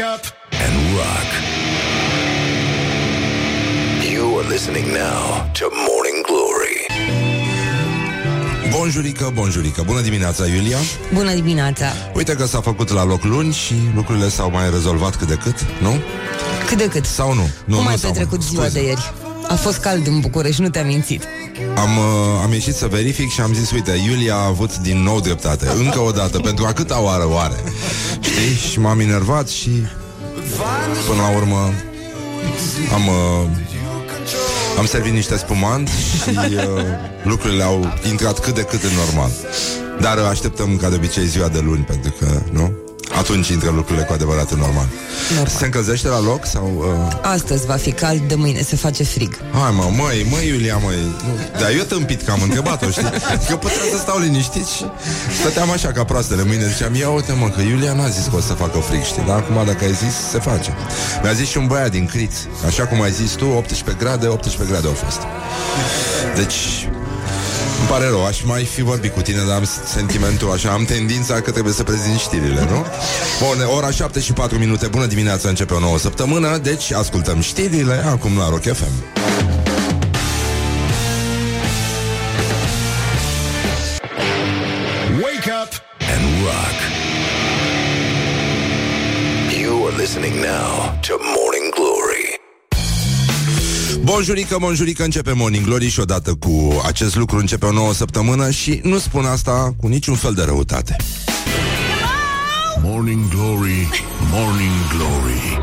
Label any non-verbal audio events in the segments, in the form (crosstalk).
Wake up and rock. You are listening now to Morning Glory. Bonjurică, bonjurică. Bună dimineața, Iulia. Bună dimineața! Uite că s-a făcut la loc luni și lucrurile s-au mai rezolvat cât de cât, nu? Cât de cât? Sau nu? nu Cum nu ai s-au petrecut mai- ziua scuze. de ieri? A fost cald în București, nu te-am mințit. Am, uh, am ieșit să verific și am zis, uite, Iulia a avut din nou dreptate. Încă o dată, pentru a câta oară oare. Știi? Și m-am enervat și până la urmă am, uh, am servit niște spumant și uh, lucrurile au intrat cât de cât în normal. Dar uh, așteptăm ca de obicei ziua de luni, pentru că, nu? Atunci intră lucrurile cu adevărat în normal. Normal. Se încălzește la loc sau... Uh... Astăzi va fi cald, de mâine se face frig. Hai mă, măi, măi Iulia, măi. Nu, Dar eu tâmpit că am întrebat-o, știi? Că puteam să stau liniștit și Stăteam așa ca proastele mâine. Ziceam, ia uite mă, că Iulia n-a zis că o să facă frig, știi? Dar acum dacă ai zis, se face. Mi-a zis și un băiat din Criț Așa cum ai zis tu, 18 grade, 18 grade au fost. Deci îmi pare rău, aș mai fi vorbit cu tine, dar am sentimentul așa, am tendința că trebuie să prezint știrile, nu? Bun, ora 7 și 4 minute, bună dimineața, începe o nouă săptămână, deci ascultăm știrile acum la Rock FM. Wake up and rock. You are listening now to Morning Glory. Bonjurică, bonjurică, începe Morning Glory și odată cu acest lucru începe o nouă săptămână și nu spun asta cu niciun fel de răutate. Morning Glory, Morning Glory.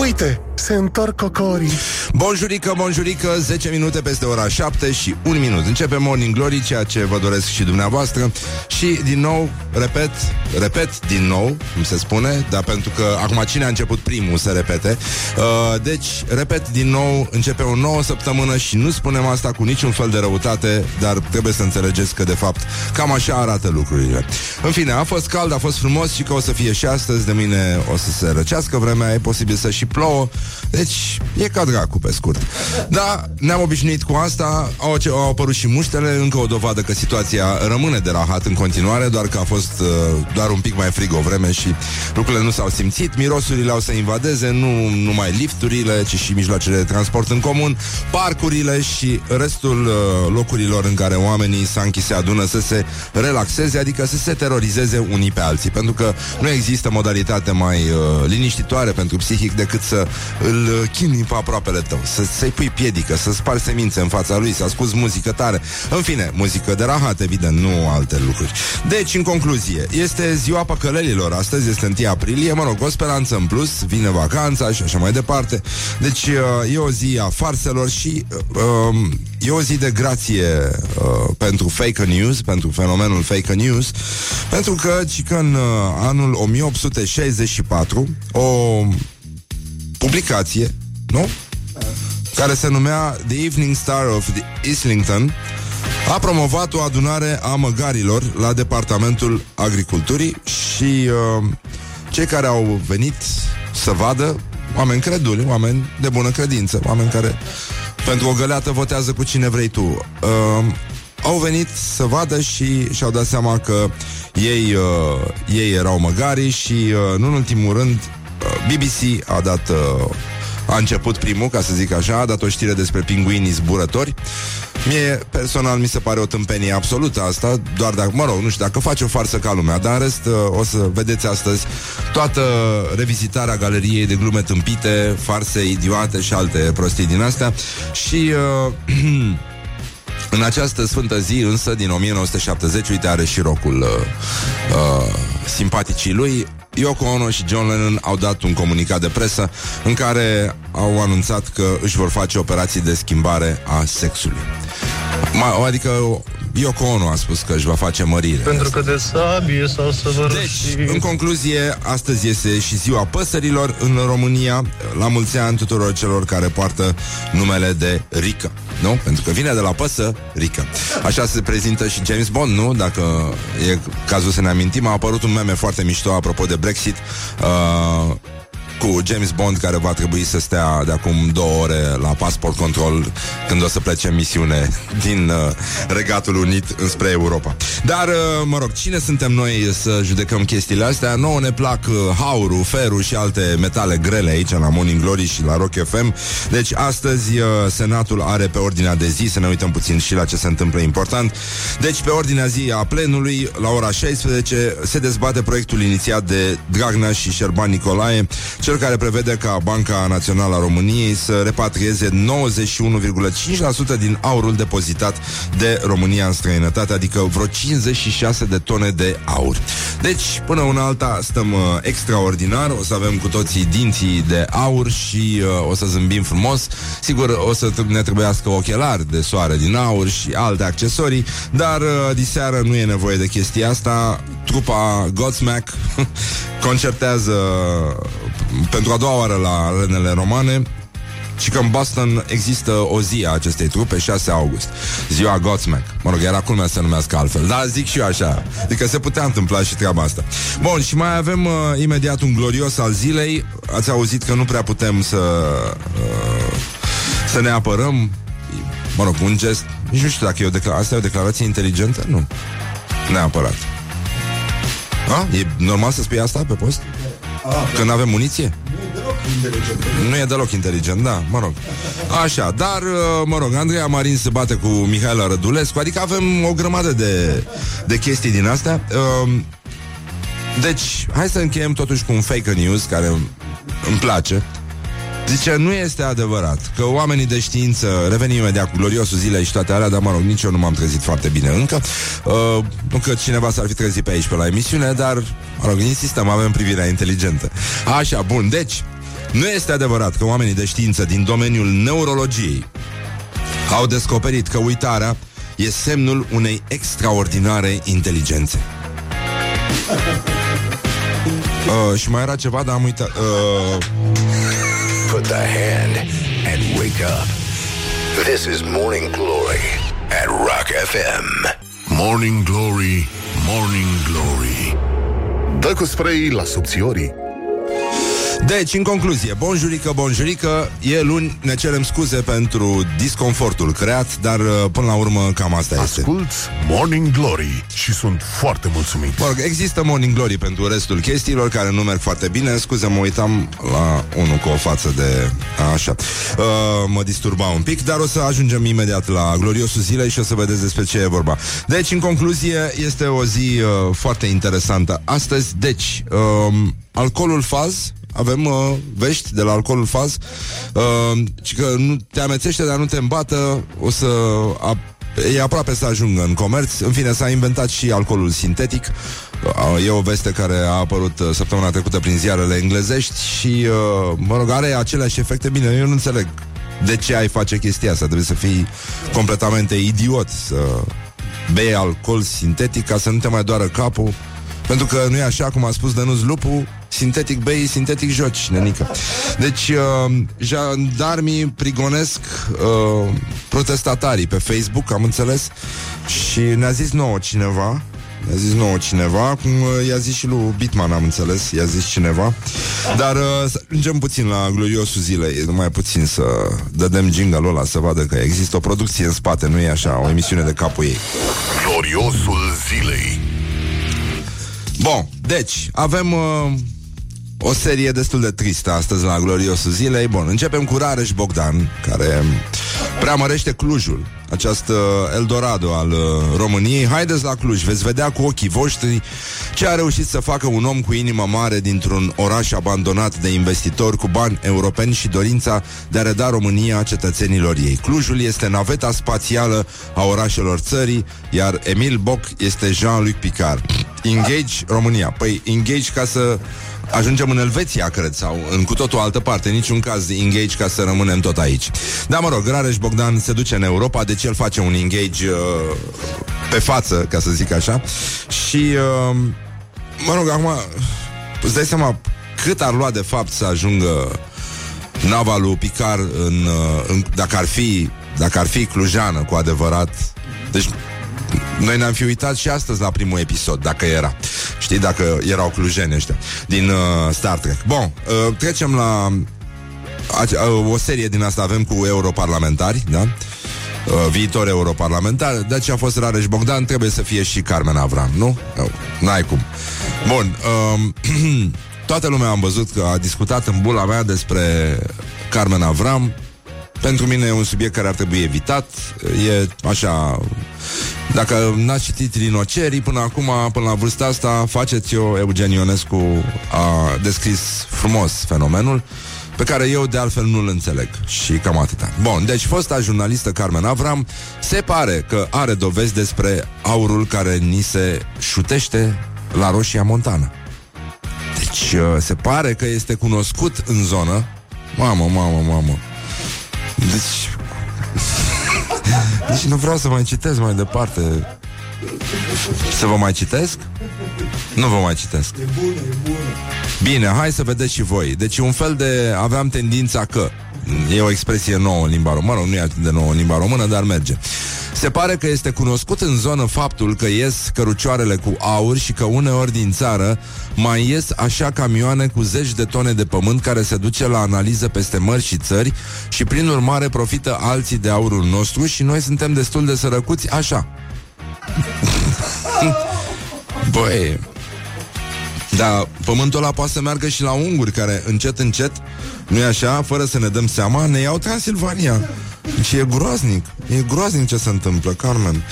Uite, se întorc cocorii. Bonjurică, bonjurică, 10 minute peste ora 7 și 1 minut. Începe Morning Glory, ceea ce vă doresc și dumneavoastră. Și din nou, repet, repet din nou, cum se spune, dar pentru că acum cine a început primul să repete. Uh, deci, repet din nou, începe o nouă săptămână și nu spunem asta cu niciun fel de răutate, dar trebuie să înțelegeți că de fapt cam așa arată lucrurile. În fine, a fost cald, a fost frumos și că o să fie și astăzi, de mine o să se răcească vremea, e posibil să și plouă. Deci, e ca dracu, pe scurt. Da, ne-am obișnuit cu asta, au, au apărut și muștele, încă o dovadă că situația rămâne de rahat în continuare, doar că a fost uh, doar un pic mai frig o vreme și lucrurile nu s-au simțit, mirosurile au să invadeze, nu numai lifturile, ci și mijloacele de transport în comun, parcurile și restul uh, locurilor în care oamenii s-a se adună să se relaxeze, adică să se terorizeze unii pe alții, pentru că nu există modalitate mai uh, liniștitoare pentru psihic decât să îl uh, chinui pe aproapele tău, să, să-i pui piedică, să spari semințe în fața lui, să asculti muzică tare. În fine, muzică de rahat, evident, nu alte lucruri. Deci, în concluzie, este ziua păcălelilor. Astăzi este 1 aprilie, mă rog, o speranță în plus, vine vacanța și așa mai departe. Deci, uh, e o zi a farselor și uh, um, e o zi de grație uh, pentru fake news, pentru fenomenul fake news, pentru că, ci că în uh, anul 1864, o publicație, nu? Care se numea The Evening Star of the Islington a promovat o adunare a măgarilor la Departamentul Agriculturii și uh, cei care au venit să vadă, oameni creduli, oameni de bună credință, oameni care pentru o găleată votează cu cine vrei tu, uh, au venit să vadă și și-au dat seama că ei, uh, ei erau măgari și, uh, nu în ultimul rând, uh, BBC a dat... Uh, a început primul, ca să zic așa, a dat o știre despre pinguinii zburători. Mie, personal, mi se pare o tâmpenie absolută asta, doar dacă, mă rog, nu știu, dacă face o farsă ca lumea, dar în rest uh, o să vedeți astăzi toată revizitarea galeriei de glume tâmpite, farse idiote și alte prostii din astea. Și... Uh, (clears throat) În această sfântă zi, însă, din 1970, uite, are și rocul uh, uh, simpaticii lui, Yoko Ono și John Lennon au dat un comunicat de presă în care au anunțat că își vor face operații de schimbare a sexului. Ma, adică Yoko Ono a spus că își va face mărire. Pentru că de sabie s-au săvârșit. Deci, în concluzie, astăzi este și ziua păsărilor în România. La mulți ani tuturor celor care poartă numele de Rică. Nu? Pentru că vine de la păsă, Rică. Așa se prezintă și James Bond, nu? Dacă e cazul să ne amintim, a apărut un meme foarte mișto apropo de Brexit. Uh, cu James Bond care va trebui să stea de acum două ore la passport control când o să plece în misiune din uh, Regatul Unit înspre Europa. Dar, uh, mă rog, cine suntem noi să judecăm chestiile astea? Nouă ne plac uh, haurul, ferul și alte metale grele aici la Morning Glory și la Rock FM. Deci astăzi uh, Senatul are pe ordinea de zi, să ne uităm puțin și la ce se întâmplă important. Deci pe ordinea zi a plenului, la ora 16, se dezbate proiectul inițiat de Dragnea și Șerban Nicolae, cel care prevede ca Banca Națională a României să repatrieze 91,5% din aurul depozitat de România în străinătate, adică vreo 56 de tone de aur. Deci, până una alta, stăm uh, extraordinar, o să avem cu toții dinții de aur și uh, o să zâmbim frumos. Sigur, o să t- ne trebuiască ochelari de soare din aur și alte accesorii, dar uh, diseară nu e nevoie de chestia asta. Trupa Godsmack (laughs) concertează pentru a doua oară la arenele romane și că în Boston există o zi a acestei trupe, 6 august, ziua Godsmack. Mă rog, era culmea să se numească altfel, dar zic și eu așa. Adică se putea întâmpla și treaba asta. Bun, și mai avem uh, imediat un glorios al zilei. Ați auzit că nu prea putem să uh, să ne apărăm. Mă rog, un gest. Nici nu știu dacă e o declarație. Asta e o declarație inteligentă? Nu. Neapărat. A? E normal să spui asta pe post? Când avem muniție? Nu e deloc inteligent, da, mă rog. Așa, dar, uh, mă rog, Andreea Marin se bate cu Mihaela Rădulescu, adică avem o grămadă de, de chestii din astea. Um, Deci, hai să încheiem totuși cu un fake news care îmi place. Zice, nu este adevărat că oamenii de știință, revenim imediat cu gloriosul zilei și toate alea, dar mă rog, nici eu nu m-am trezit foarte bine încă. Uh, nu că cineva s-ar fi trezit pe aici, pe la emisiune, dar, mă rog, insistăm, avem privirea inteligentă. Așa, bun, deci, nu este adevărat că oamenii de știință din domeniul neurologiei au descoperit că uitarea e semnul unei extraordinare inteligențe. (laughs) Uh, și mai era ceva, dar am uitat. Uh, Put the hand and wake up. This is Morning Glory at Rock FM. Morning Glory, Morning Glory Dă cu spray la subțiorii. Deci, în concluzie, bonjurică, bonjurică, e luni, ne cerem scuze pentru disconfortul creat, dar uh, până la urmă cam asta este. Ascult Morning Glory și sunt foarte mulțumit. Mă rog, există Morning Glory pentru restul chestiilor care nu merg foarte bine. Scuze, mă uitam la unul cu o față de... Așa. Uh, mă disturba un pic, dar o să ajungem imediat la gloriosul zilei și o să vedeți despre ce e vorba. Deci, în concluzie, este o zi uh, foarte interesantă. Astăzi, deci, uh, alcoolul faz, avem uh, vești de la alcoolul faz uh, și că nu te amețește, dar nu te îmbată, o să... A, e aproape să ajungă în comerț. În fine, s-a inventat și alcoolul sintetic. Uh, E o veste care a apărut uh, săptămâna trecută prin ziarele englezești și, uh, mă rog, are aceleași efecte. Bine, eu nu înțeleg de ce ai face chestia asta. Trebuie să fii completamente idiot să bei alcool sintetic ca să nu te mai doară capul. Pentru că nu e așa cum a spus Dănuț Lupu, sintetic bei, sintetic joci, nenică. Deci, uh, jandarmii prigonesc uh, protestatarii pe Facebook, am înțeles, și ne-a zis nouă cineva, ne-a zis nouă cineva, cum uh, i-a zis și lui Bitman, am înțeles, i-a zis cineva. Dar uh, să ajungem puțin la gloriosul zilei, numai puțin să dădem jingle ăla să vadă că există o producție în spate, nu e așa, o emisiune de capul ei. Gloriosul zilei Bun, deci, avem uh, o serie destul de tristă astăzi la Gloriosul Zilei. Bun, începem cu Rareș Bogdan, care preamărește Clujul, această Eldorado al uh, României. Haideți la Cluj, veți vedea cu ochii voștri ce a reușit să facă un om cu inimă mare dintr-un oraș abandonat de investitori cu bani europeni și dorința de a reda România cetățenilor ei. Clujul este naveta spațială a orașelor țării, iar Emil Boc este Jean-Luc Picard. Engage România. Păi engage ca să ajungem în Elveția, cred, sau în cu totul altă parte. În niciun caz engage ca să rămânem tot aici. Da, mă rog, Rareș Bogdan se duce în Europa, deci el face un engage uh, pe față, ca să zic așa. Și, uh, mă rog, acum, îți dai seama cât ar lua de fapt să ajungă nava lui Picard în, uh, în, dacă ar fi dacă ar fi clujană cu adevărat. Deci noi ne-am fi uitat și astăzi la primul episod, dacă era. Și Știi, dacă erau clujeni ăștia din uh, Star Trek. Bun, uh, trecem la uh, o serie din asta avem cu europarlamentari, da? Uh, viitor europarlamentar, deci a fost Rareș Bogdan, trebuie să fie și Carmen Avram, nu? No, n-ai cum. Bun, uh, (clears throat) toată lumea am văzut că a discutat în bula mea despre Carmen Avram, pentru mine e un subiect care ar trebui evitat. E așa... Dacă n-ați citit Rinocerii până acum, până la vârsta asta, faceți-o. Eugen Ionescu a descris frumos fenomenul pe care eu de altfel nu-l înțeleg și cam atâta. Bun, deci fosta jurnalistă Carmen Avram se pare că are dovezi despre aurul care ni se șutește la Roșia Montană. Deci uh, se pare că este cunoscut în zonă Mamă, mamă, mamă deci... (laughs) Deci nu vreau să mai citesc mai departe. Să vă mai citesc? Nu vă mai citesc. E bună, e bună. Bine, hai să vedeți și voi. Deci un fel de... Aveam tendința că... E o expresie nouă în limba română, nu e atât de nouă în limba română, dar merge. Se pare că este cunoscut în zonă faptul că ies cărucioarele cu aur și că uneori din țară mai ies așa camioane cu zeci de tone de pământ care se duce la analiză peste mări și țări și prin urmare profită alții de aurul nostru și noi suntem destul de sărăcuți așa. (laughs) Băi, dar pământul ăla poate să meargă și la unguri care încet, încet, nu e așa, fără să ne dăm seama, ne iau Transilvania. Și e groaznic. E groaznic ce se întâmplă, Carmen.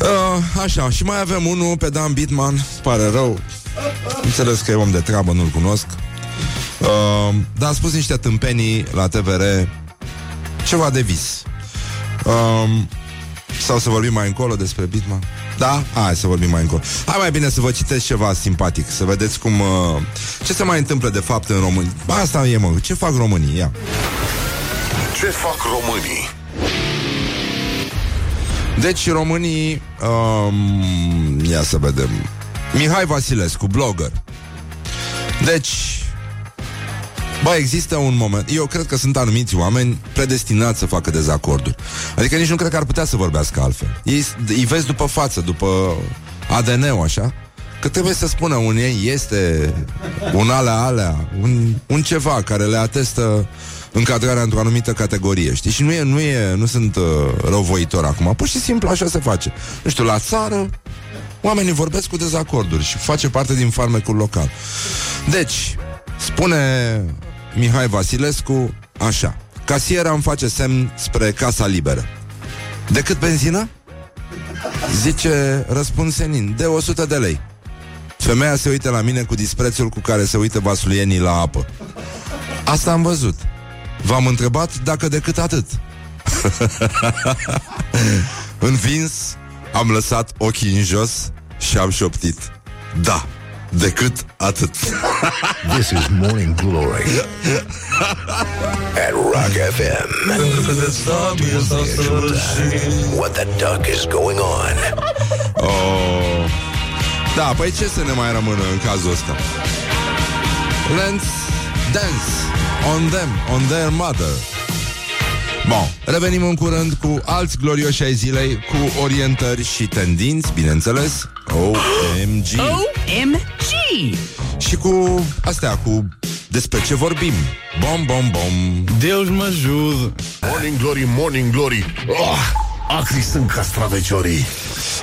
Uh, așa, și mai avem unul pe Dan Bitman, pare rău. Înțeles că e om de treabă, nu-l cunosc. Uh, dar a spus niște tâmpenii la TVR ceva de vis. Uh, sau să vorbim mai încolo despre Bitman? Da? Hai să vorbim mai încolo. Hai mai bine să vă citesc ceva simpatic, să vedeți cum... Uh, ce se mai întâmplă de fapt în România. Asta e, mă, ce fac românii? Ia. Ce fac românii? Deci românii um, Ia să vedem Mihai Vasilescu, blogger Deci Ba, există un moment Eu cred că sunt anumiți oameni predestinați să facă dezacorduri Adică nici nu cred că ar putea să vorbească altfel Ei îi vezi după față, după ADN-ul, așa Că trebuie să spună un ei este un alea alea, un, un ceva care le atestă încadrarea într-o anumită categorie, știi? Și nu, e, nu, e, nu sunt uh, răuvoitor acum, pur și simplu așa se face. Nu știu, la țară oamenii vorbesc cu dezacorduri și face parte din farmecul local. Deci, spune Mihai Vasilescu așa. Casiera îmi face semn spre Casa Liberă. De cât benzină? Zice, răspund senin, de 100 de lei. Femeia se uită la mine cu disprețul cu care se uită vasulienii la apă. Asta am văzut. V-am întrebat dacă decât atât. (laughs) Învins, am lăsat ochii în jos și am șoptit. Da, decât atât. This is Morning Glory at Rock FM. What the duck is going on? Oh. Da, păi ce să ne mai rămână în cazul ăsta? Let's dance on them, on their mother. Bun, revenim în curând cu alți glorioși ai zilei, cu orientări și tendinți, bineînțeles. OMG. OMG! Și cu astea, cu despre ce vorbim. Bom, bom, bom. Deus mă ajude! Morning Glory, Morning Glory oh, Acri sunt castraveciorii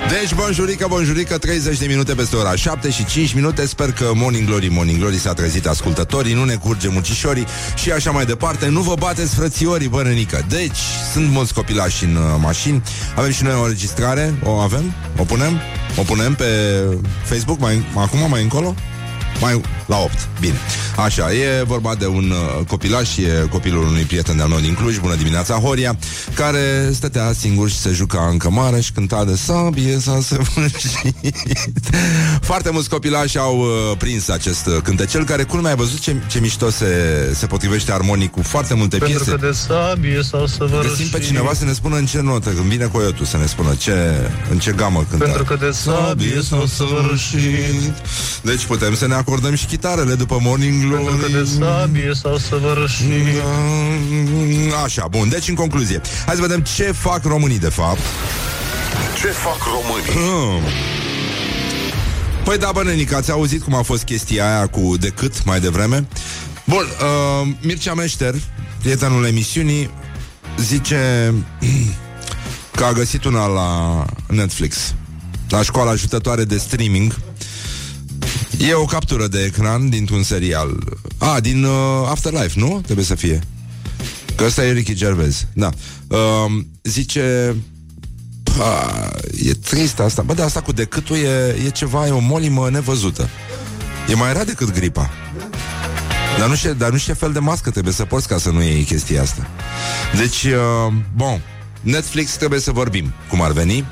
Deci, bonjurică, bonjurică, 30 de minute peste ora 7 și 5 minute Sper că Morning Glory, Morning Glory s-a trezit ascultătorii Nu ne curge muncișorii Și așa mai departe Nu vă bateți frățiorii, bărănică Deci, sunt mulți copilași în uh, mașini Avem și noi o înregistrare O avem? O punem? O punem pe Facebook? Mai, acum, mai încolo? Mai la 8, bine. Așa, e vorba de un uh, copilaș E copilul unui prieten de-al meu din Cluj. Bună dimineața, Horia Care stătea singur și se juca în cămară Și cânta de sabie s-a săvârșit. (laughs) Foarte mulți copilași au uh, prins acest uh, cântecel Care, culmea, ai văzut ce, ce mișto se, se potrivește armonic Cu foarte multe Pentru piese. că de sabie s-au săvârșit. Găsim pe cineva să ne spună în ce notă Când vine coiotul să ne spună ce, în ce gamă cântă Pentru că de sabie s-au săvârșit. Deci putem să ne acordăm și chitarele după Morning Glory Pentru că de sabie s-au săvârșit. Așa, bun, deci în concluzie Hai să vedem ce fac românii de fapt Ce fac românii? Hmm. Păi da, bă, nenică, ați auzit cum a fost chestia aia cu decât mai devreme? Bun, uh, Mircea Meșter, prietenul emisiunii, zice (clears throat) că a găsit una la Netflix, la școala ajutătoare de streaming. E o captură de ecran dintr-un serial. A, din uh, Afterlife, nu? Trebuie să fie. Că ăsta e Ricky Gervais. Da. Uh, zice... Pa, e trist asta. Bă, dar asta cu decâtul e, e ceva, e o molimă nevăzută. E mai rea decât gripa. Dar nu știu, dar nu știu ce fel de mască trebuie să porți ca să nu iei chestia asta. Deci, uh, bun, Netflix trebuie să vorbim, cum ar veni.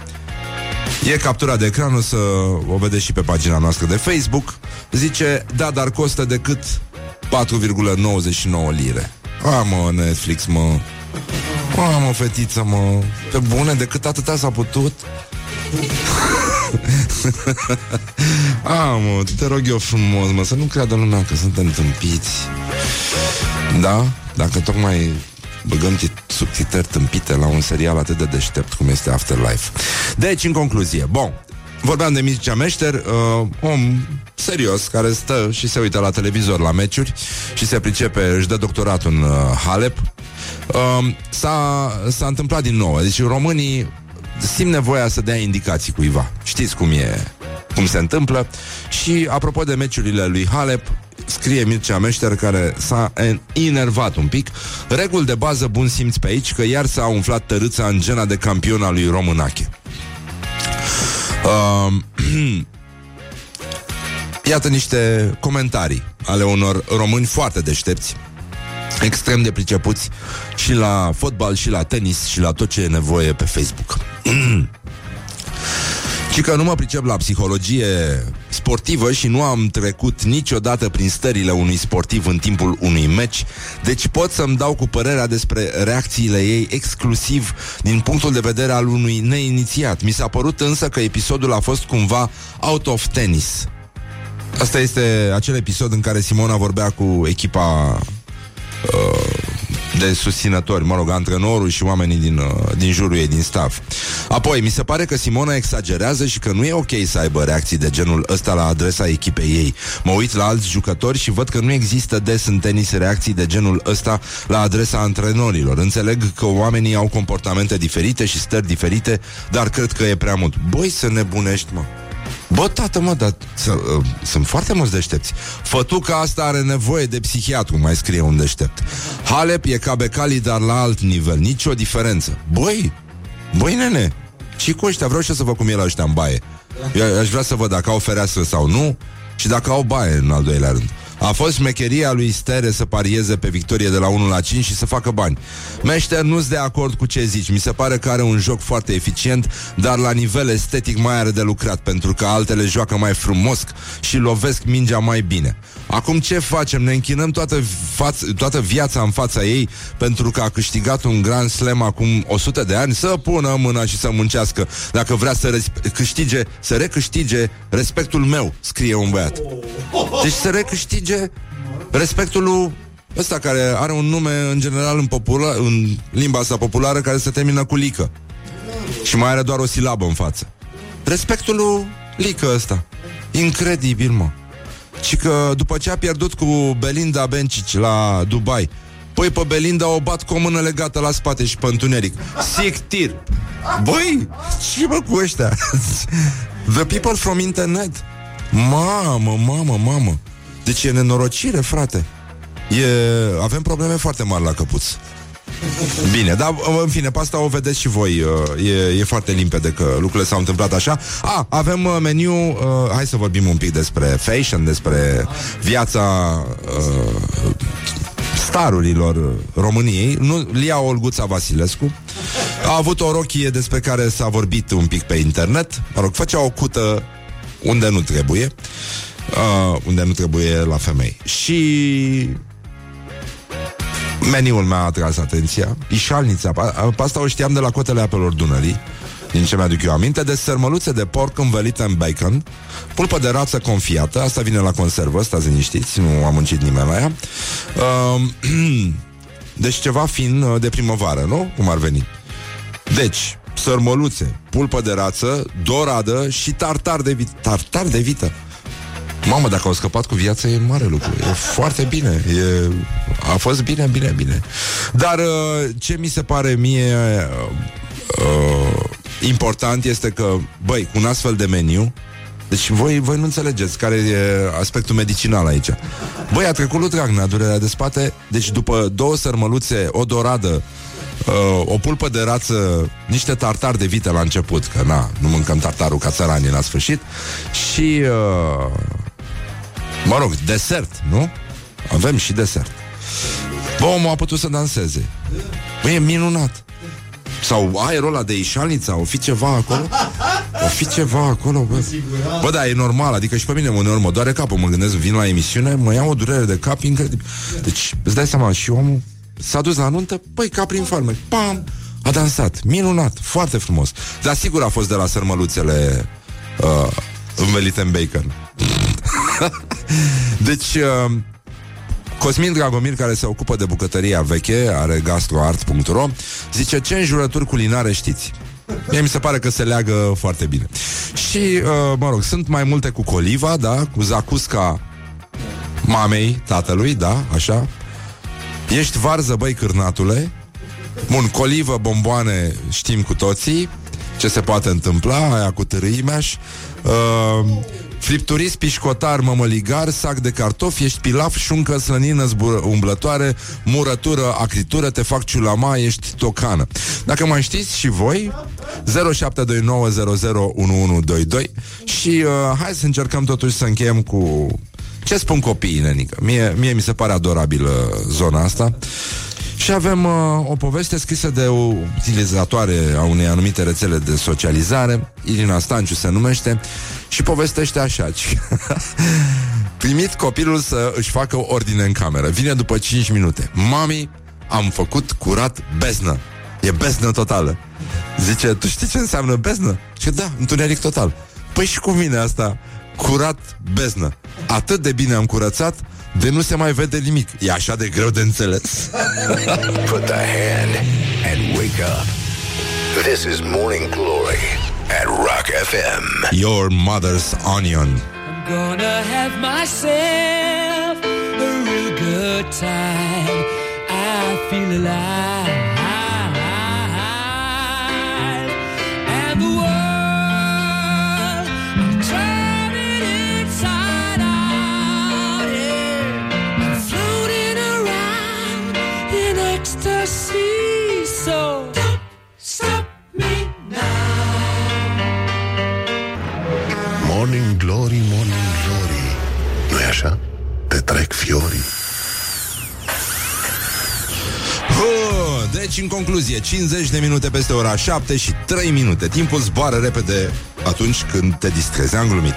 E captura de ecran, o să o vedeți și pe pagina noastră de Facebook. Zice, da, dar costă decât 4,99 lire. A, mă, Netflix, mă. A, mă, fetiță, mă. Pe bune, decât atâta s-a putut. (laughs) A, mă, te rog eu frumos, mă, să nu creadă lumea că suntem tâmpiți. Da? Dacă tocmai băgăm tit- subtitări tâmpite la un serial atât de deștept cum este Afterlife. Deci, în concluzie, bun, vorbeam de Mircea Meșter, uh, om serios, care stă și se uită la televizor la meciuri și se pricepe, își dă doctorat în uh, Halep. Uh, s-a, s-a întâmplat din nou. Deci românii simt nevoia să dea indicații cuiva. Știți cum e, cum se întâmplă. Și apropo de meciurile lui Halep, scrie Mircea Meșter care s-a enervat un pic. Regul de bază bun simț pe aici că iar s-a umflat tărâța în gena de campion al lui Românache. Uh, (clears throat) Iată niște comentarii ale unor români foarte deștepți, extrem de pricepuți și la fotbal, și la tenis, și la tot ce e nevoie pe Facebook. (clears throat) Și că nu mă pricep la psihologie sportivă și nu am trecut niciodată prin stările unui sportiv în timpul unui meci, deci pot să-mi dau cu părerea despre reacțiile ei exclusiv din punctul de vedere al unui neinițiat. Mi s-a părut însă că episodul a fost cumva out of tennis. Asta este acel episod în care Simona vorbea cu echipa uh, de susținători, mă rog, antrenorul și oamenii din, uh, din jurul ei, din staff. Apoi, mi se pare că Simona exagerează și că nu e ok să aibă reacții de genul ăsta la adresa echipei ei. Mă uit la alți jucători și văd că nu există des în tenis reacții de genul ăsta la adresa antrenorilor. Înțeleg că oamenii au comportamente diferite și stări diferite, dar cred că e prea mult. Băi, să nebunești, mă. Bă, tată, mă, dar să, uh, sunt foarte mulți deștepți. Fătuca asta are nevoie de psihiatru, mai scrie un deștept. Halep e ca Becali, dar la alt nivel, nicio diferență. Băi, băi, nene, și cu ăștia, vreau și eu să văd cum e la ăștia în baie. Eu aș vrea să văd dacă au fereastră sau nu și dacă au baie în al doilea rând. A fost șmecheria lui Stere să parieze pe victorie de la 1 la 5 și să facă bani. Meșter nu-s de acord cu ce zici. Mi se pare că are un joc foarte eficient, dar la nivel estetic mai are de lucrat, pentru că altele joacă mai frumos și lovesc mingea mai bine. Acum ce facem? Ne închinăm toată, faț- toată viața în fața ei pentru că a câștigat un Grand Slam acum 100 de ani să pună mâna și să muncească dacă vrea să res- câștige, să recâștige respectul meu, scrie un băiat. Deci să recâștige respectul lui ăsta care are un nume în general în, popula- în limba asta populară care se termină cu lică. Și mai are doar o silabă în față. Respectul lui lică ăsta. Incredibil, mă. Și că după ce a pierdut cu Belinda Bencic la Dubai, Păi pe Belinda o bat cu o mână legată la spate și pe întuneric. Sictir. Băi, ce mă cu ăștia? (laughs) The people from internet. Mamă, mamă, mamă. Deci e nenorocire, frate. E... Avem probleme foarte mari la căpuț. Bine, dar în fine, pe asta o vedeți și voi. E, e foarte limpede că lucrurile s-au întâmplat așa. A, avem uh, meniu uh, Hai să vorbim un pic despre fashion Despre viața uh, Starurilor României. Nu, Lia Olguța Vasilescu. A avut o rochie despre care s-a vorbit un pic pe internet. Mă rog, făcea o cută unde nu trebuie uh, Unde nu trebuie la femei Și Meniul mi-a atras atenția Ișalnița, pe asta o știam de la cotele apelor Dunării din ce mi-aduc eu aminte, de sărmăluțe de porc învelită în bacon, pulpă de rață confiată, asta vine la conservă, stați liniștiți, nu am muncit nimeni la ea. Uh, (clears throat) deci ceva fin uh, de primăvară, nu? Cum ar veni. Deci, sărmăluțe, pulpă de rață, doradă și tartar de vită. Tartar de vită. Mamă, dacă au scăpat cu viața e mare lucru. E foarte bine. E, A fost bine, bine, bine. Dar uh, ce mi se pare mie uh, uh, Important este că Băi, cu un astfel de meniu deci voi, voi nu înțelegeți care e aspectul medicinal aici. Băi, a trecut lui Dragnea durerea de spate, deci după două sărmăluțe, o doradă, uh, o pulpă de rață, niște tartar de vită la început, că na, nu mâncăm tartarul ca țăranii la sfârșit, și, uh, mă rog, desert, nu? Avem și desert. Bă, omul a putut să danseze. Băi, e minunat. Sau aerul ăla de ișalnița, o fi ceva acolo? O fi ceva acolo, bă. Bă, da, e normal, adică și pe mine uneori mă doare capul, mă gândesc, vin la emisiune, mă iau o durere de cap incredibil. Deci, îți dai seama, și omul s-a dus la nuntă, păi, ca prin farmec, pam, a dansat, minunat, foarte frumos. Dar sigur a fost de la sărmăluțele uh, învelite în bacon. (laughs) deci, uh, Cosmin Dragomir, care se ocupă de bucătăria veche, are gastroart.ro, zice ce înjurături culinare știți. Mie mi se pare că se leagă foarte bine. Și, uh, mă rog, sunt mai multe cu coliva, da, cu zacusca mamei, tatălui, da, așa. Ești varză, băi, cârnatule. Bun, colivă, bomboane, știm cu toții ce se poate întâmpla, aia cu târâimeaș. Uh, Fripturist, pișcotar, mămăligar, sac de cartofi, ești pilaf, șuncă, slănină, zbur- umblătoare, murătură, acritură, te fac ciulama, ești tocană. Dacă mai știți și voi, 0729001122 și uh, hai să încercăm totuși să încheiem cu... Ce spun copiii, nenică? Mie, mie mi se pare adorabilă zona asta. Și avem uh, o poveste scrisă de o utilizatoare a unei anumite rețele de socializare, Irina Stanciu se numește, și povestește așa. (laughs) Primit copilul să își facă ordine în cameră. Vine după 5 minute. Mami, am făcut curat beznă. E beznă totală. Zice, tu știi ce înseamnă beznă? Și da, întuneric total. Păi și cum vine asta? Curat beznă. Atât de bine am curățat de nu se mai vede nimic. E așa de greu de înțeles. (laughs) Put the hand and wake up. This is Morning Glory at Rock FM. Your mother's onion. Gonna have myself a real good time. I feel alive. Ecstasy. So don't stop me Morning Glory, Morning Glory nu e așa? Te trec fiorii Huh, Deci, în concluzie, 50 de minute peste ora 7 și 3 minute. Timpul zboară repede atunci când te distrezi. Am glumit.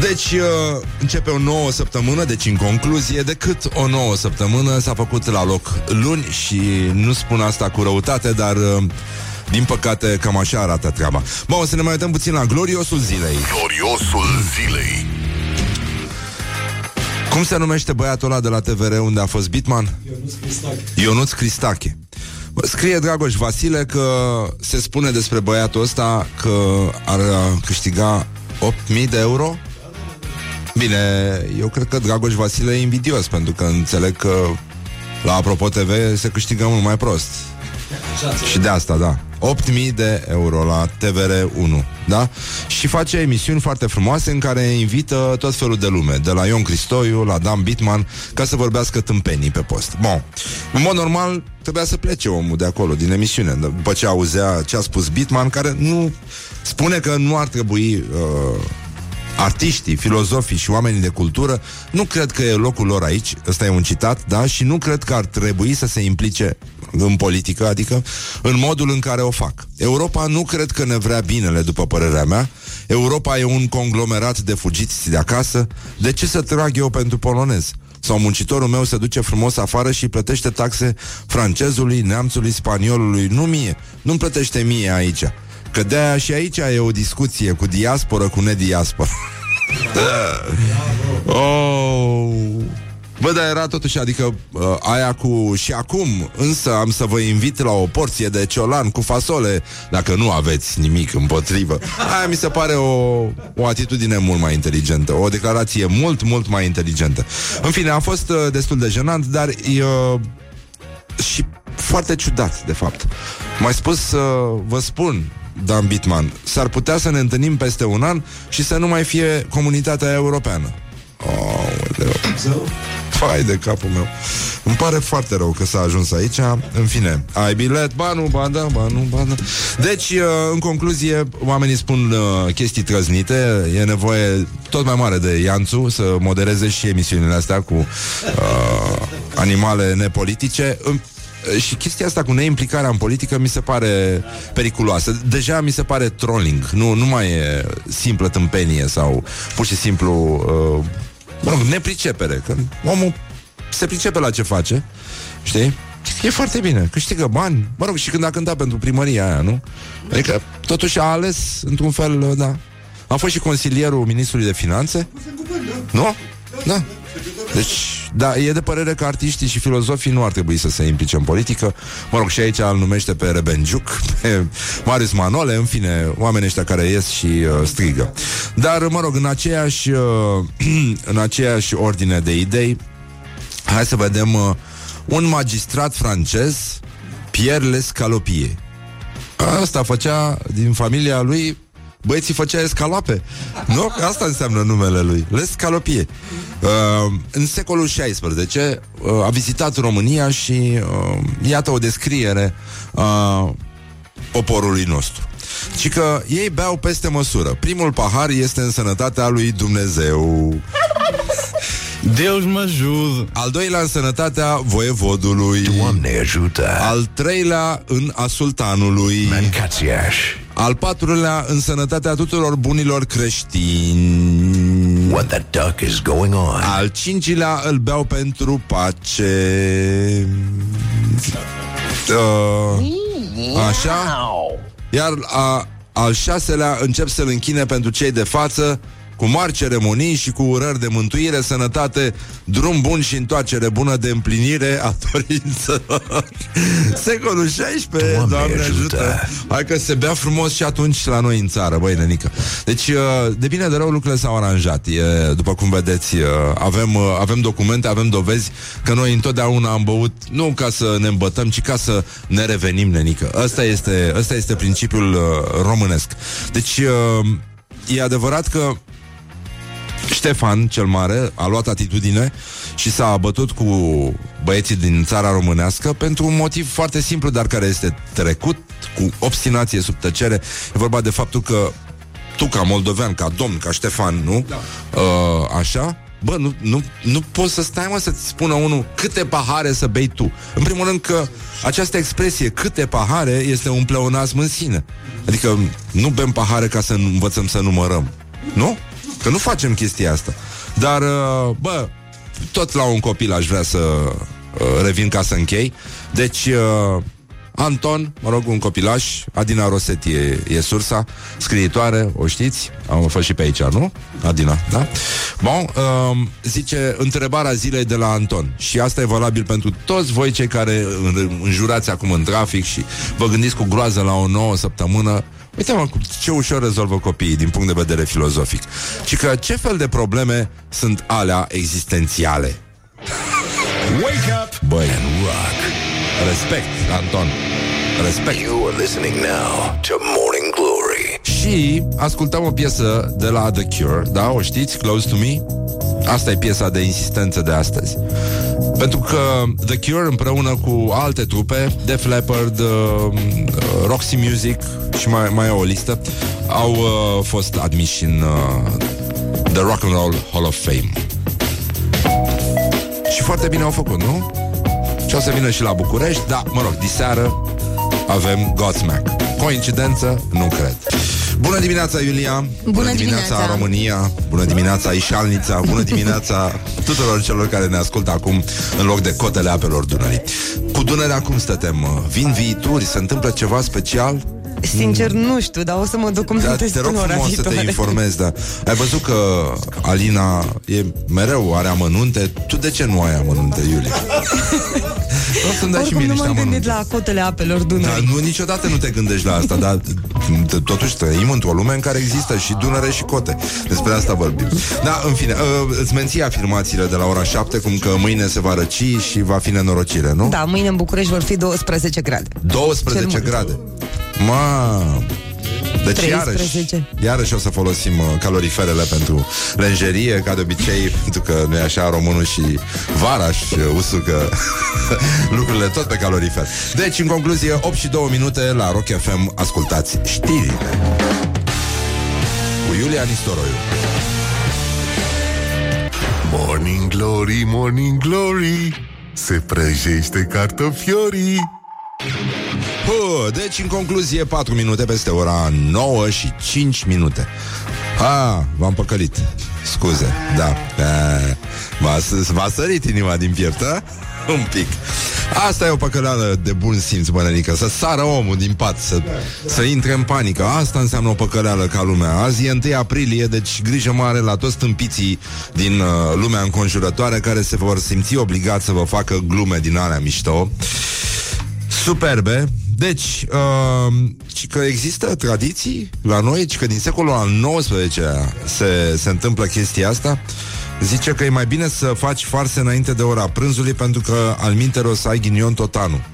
Deci, uh, începe o nouă săptămână, deci, în concluzie, decât o nouă săptămână s-a făcut la loc luni și nu spun asta cu răutate, dar... Uh, din păcate, cam așa arată treaba. Bun, o să ne mai uităm puțin la gloriosul zilei. Gloriosul zilei Cum se numește băiatul ăla de la TVR unde a fost Bitman? Ionuț Cristache. Ionuț Cristache. Bă, Scrie Dragoș Vasile că se spune despre băiatul ăsta că ar uh, câștiga 8.000 de euro. Bine, eu cred că Dragoș Vasile e invidios pentru că înțeleg că la Apropo TV se câștigă mult mai prost. Și de asta, da. 8.000 de euro la TVR1, da? Și face emisiuni foarte frumoase în care invită tot felul de lume, de la Ion Cristoiu, la Dan Bitman, ca să vorbească tâmpenii pe post. Bun. În mod normal, trebuia să plece omul de acolo, din emisiune, după ce auzea ce a spus Bitman, care nu spune că nu ar trebui uh, artiștii, filozofii și oamenii de cultură, nu cred că e locul lor aici, ăsta e un citat, da, și nu cred că ar trebui să se implice în politică, adică în modul în care o fac. Europa nu cred că ne vrea binele, după părerea mea. Europa e un conglomerat de fugiți de acasă. De ce să trag eu pentru polonez? Sau muncitorul meu se duce frumos afară și plătește taxe francezului, neamțului, spaniolului, nu mie. Nu-mi plătește mie aici. Că de-aia și aici e o discuție cu diasporă, cu nediasporă. (laughs) oh. Bă, dar era totuși, adică uh, aia cu și acum, însă am să vă invit la o porție de ciolan cu fasole, dacă nu aveți nimic împotrivă. Aia mi se pare o, o atitudine mult mai inteligentă, o declarație mult, mult mai inteligentă. În fine, a fost uh, destul de jenant, dar uh, și foarte ciudat, de fapt. Mai spus să vă spun, Dan Bitman, s-ar putea să ne întâlnim peste un an și să nu mai fie comunitatea europeană. Oh, Fai de capul meu. Îmi pare foarte rău că s-a ajuns aici. În fine, ai bilet, ba nu, ba da, ba nu, ba da. Deci, uh, în concluzie, oamenii spun uh, chestii trăznite. E nevoie tot mai mare de Ianțu Să modereze și emisiunile astea Cu uh, animale nepolitice. În- și chestia asta cu neimplicarea în politică mi se pare periculoasă. Deja mi se pare trolling. Nu, nu mai e simplă tâmpenie sau pur și simplu uh, mă rog, nepricepere. Că omul se pricepe la ce face, știi? E foarte bine, câștigă bani Mă rog, și când a cântat pentru primăria aia, nu? Adică, totuși a ales Într-un fel, da A fost și consilierul ministrului de finanțe Nu? Da Deci, da, e de părere că artiștii și filozofii nu ar trebui să se implice în politică. Mă rog, și aici îl numește pe Rebenjuc, pe Marius Manole, în fine, oamenii ăștia care ies și uh, strigă. Dar, mă rog, în aceeași, uh, (clears throat) în aceeași ordine de idei, hai să vedem uh, un magistrat francez, Pierre Lescalopie. Asta făcea din familia lui Băieții făcea escalope Nu? Asta înseamnă numele lui L'escalopie uh, În secolul XVI uh, A vizitat România și uh, Iată o descriere uh, Poporului nostru și că ei beau peste măsură Primul pahar este în sănătatea lui Dumnezeu Deus mă ajude. Al doilea în sănătatea voievodului Doamne ajută! Al treilea în a sultanului Mancațiaș! Al patrulea în sănătatea tuturor bunilor creștini. What the duck is going on? Al cincilea îl beau pentru pace. Uh, Așa? Iar a, al șaselea încep să-l închine pentru cei de față cu mari ceremonii și cu urări de mântuire, sănătate, drum bun și întoarcere bună de împlinire a (laughs) dorințelor. Secolul 16, Doamne, Doamne Doamne ajută. ajută. Hai că se bea frumos și atunci la noi în țară, băi, nenică. Deci, uh, de bine de rău, lucrurile s-au aranjat. E, după cum vedeți, uh, avem, uh, avem documente, avem dovezi că noi întotdeauna am băut nu ca să ne îmbătăm, ci ca să ne revenim, nenică. Ăsta este, ăsta este principiul uh, românesc. Deci, uh, e adevărat că Ștefan cel Mare a luat atitudine și s-a bătut cu băieții din țara românească pentru un motiv foarte simplu, dar care este trecut cu obstinație sub tăcere. E vorba de faptul că tu, ca moldovean, ca domn, ca Ștefan, nu? Da. Uh, așa? Bă, nu, nu, nu poți să stai, mă, să-ți spună unul câte pahare să bei tu. În primul rând că această expresie, câte pahare, este un pleonasm în sine. Adică nu bem pahare ca să învățăm să numărăm. Nu? Că nu facem chestia asta. Dar, uh, bă, tot la un copil aș vrea să uh, revin ca să închei. Deci, uh, Anton, mă rog, un copilaș, Adina Rosetti e, e sursa, scriitoare, o știți? Am fost și pe aici, nu? Adina, da? Bun, uh, zice întrebarea zilei de la Anton și asta e valabil pentru toți voi cei care în- înjurați acum în trafic și vă gândiți cu groază la o nouă săptămână Uite mă, cu ce ușor rezolvă copiii din punct de vedere filozofic. Și că ce fel de probleme sunt alea existențiale? Wake up! Băi, rock. Respect, Anton. Respect. You are listening now to Morning Glory. Și ascultăm o piesă de la The Cure Da, o știți? Close to Me? Asta e piesa de insistență de astăzi. Pentru că The Cure împreună cu alte trupe Def Leppard, uh, uh, Roxy Music Și mai, mai e o listă Au uh, fost admiși în uh, The Rock and Roll Hall of Fame Și foarte bine au făcut, nu? Și o să vină și la București Dar, mă rog, diseară avem Godsmack Coincidență? Nu cred Bună dimineața, Iulia! Bună dimineața, dimineața. România! Bună dimineața, Ișalnița! Bună dimineața tuturor celor care ne ascultă acum în loc de cotele apelor Dunării. Cu Dunărea cum stătem? Vin viituri? Se întâmplă ceva special? Sincer, nu știu, dar o să mă Da, documentez te rog până ora frumos să te viitoare. informezi, da. Ai văzut că Alina e mereu are amănunte. Tu de ce nu ai amănunte, Iulia? (laughs) Nu să-mi dai și Oricum mie nu niște m-am gândit amănunte. la cotele apelor Da, Dunării. nu, niciodată nu te gândești la asta, dar t- totuși trăim într-o lume în care există și Dunăre și cote. Despre asta vorbim. Da, în fine, uh, îți menții afirmațiile de la ora 7, cum că mâine se va răci și va fi nenorocire, nu? Da, mâine în București vor fi 12 grade. 12 Cel mult. grade. Ma. Deci 13. iarăși, iarăși o să folosim uh, caloriferele pentru lenjerie, ca de obicei, (laughs) pentru că nu e așa românul și varaș și uh, usucă (laughs) lucrurile tot pe calorifer. Deci, în concluzie, 8 și 2 minute la Rock FM, ascultați știrile. Cu Iulia Nistoroiu. Morning Glory, Morning Glory Se prăjește cartofiorii Huh, deci, în concluzie, 4 minute peste ora 9 și 5 minute. A, v-am păcălit. Scuze, da. A, v-a, s- v-a sărit inima din piept, a? Un pic. Asta e o păcăleală de bun simț, bănănică Să sară omul din pat să, să intre în panică Asta înseamnă o păcăleală ca lumea Azi e 1 aprilie, deci grijă mare La toți tâmpiții din uh, lumea înconjurătoare Care se vor simți obligați să vă facă glume din alea mișto Superbe. Deci, uh, ci că există tradiții la noi, ci că din secolul al XIX-lea se, se întâmplă chestia asta. Zice că e mai bine să faci farse înainte de ora prânzului pentru că al minter o să ai ghinion tot anul.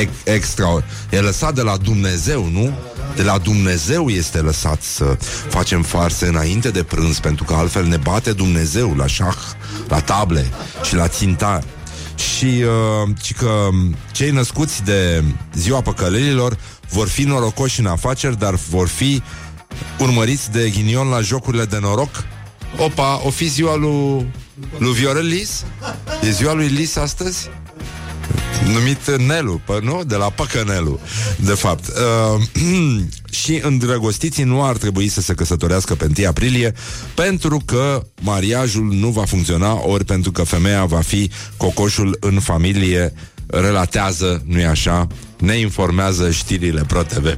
Ex- extra. E lăsat de la Dumnezeu, nu? De la Dumnezeu este lăsat să facem farse înainte de prânz, pentru că altfel ne bate Dumnezeu la șah, la table și la țintar. Și uh, ci că cei născuți de ziua păcălelilor vor fi norocoși în afaceri, dar vor fi urmăriți de ghinion la jocurile de noroc. Opa, o fi ziua lui, lui Viorel Lis? E ziua lui Lis astăzi? numit Nelu, pă, nu? De la Păcănelu, de fapt. Uh, (clears throat) și îndrăgostiții nu ar trebui să se căsătorească pe 1 aprilie pentru că mariajul nu va funcționa, ori pentru că femeia va fi cocoșul în familie, relatează, nu-i așa? Ne informează știrile ProTV. (laughs)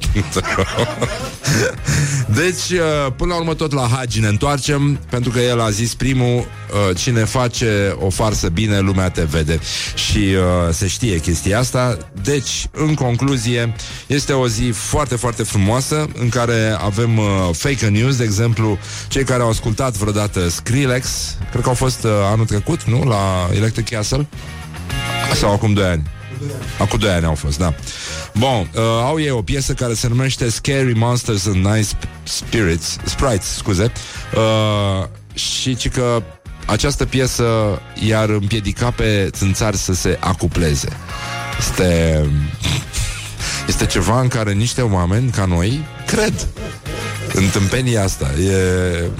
deci, uh, până la urmă tot la Hagi ne întoarcem, pentru că el a zis primul, uh, cine face o farsă bine, lumea te vede. Și uh, se știe chestia asta. Deci, în concluzie, este o zi foarte, foarte frumoasă, în care avem uh, fake news, de exemplu, cei care au ascultat vreodată Skrillex, cred că au fost uh, anul trecut, nu? La Electric Castle? Sau acum 2 ani? Acum 2 ani au fost, da. Bun, uh, au ei o piesă care se numește Scary Monsters and Nice Spirits, Sprites, scuze. Uh, și ci că această piesă i-ar împiedica pe țânțari să se acupleze. Este... (laughs) Este ceva în care niște oameni ca noi cred în tâmpenia asta. E...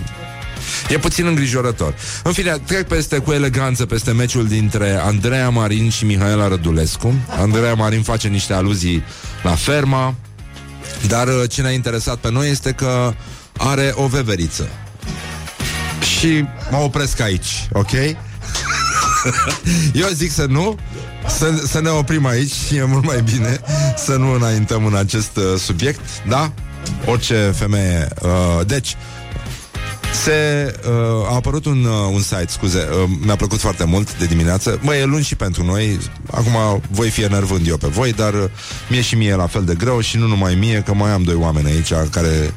E puțin îngrijorător. În fine, trec peste cu eleganță peste meciul dintre Andreea Marin și Mihaela Rădulescu. Andreea Marin face niște aluzii la ferma, dar uh, ce ne-a interesat pe noi este că are o veveriță. Și mă opresc aici, ok? (laughs) Eu zic să nu să, să ne oprim aici și e mult mai bine să nu înaintăm în acest uh, subiect, da? Orice femeie. Uh, deci, se, uh, a apărut un, uh, un site, scuze, uh, mi-a plăcut foarte mult de dimineață. Mă, e luni și pentru noi. Acum voi fi enervând eu pe voi, dar uh, mie și mie e la fel de greu și nu numai mie, că mai am doi oameni aici care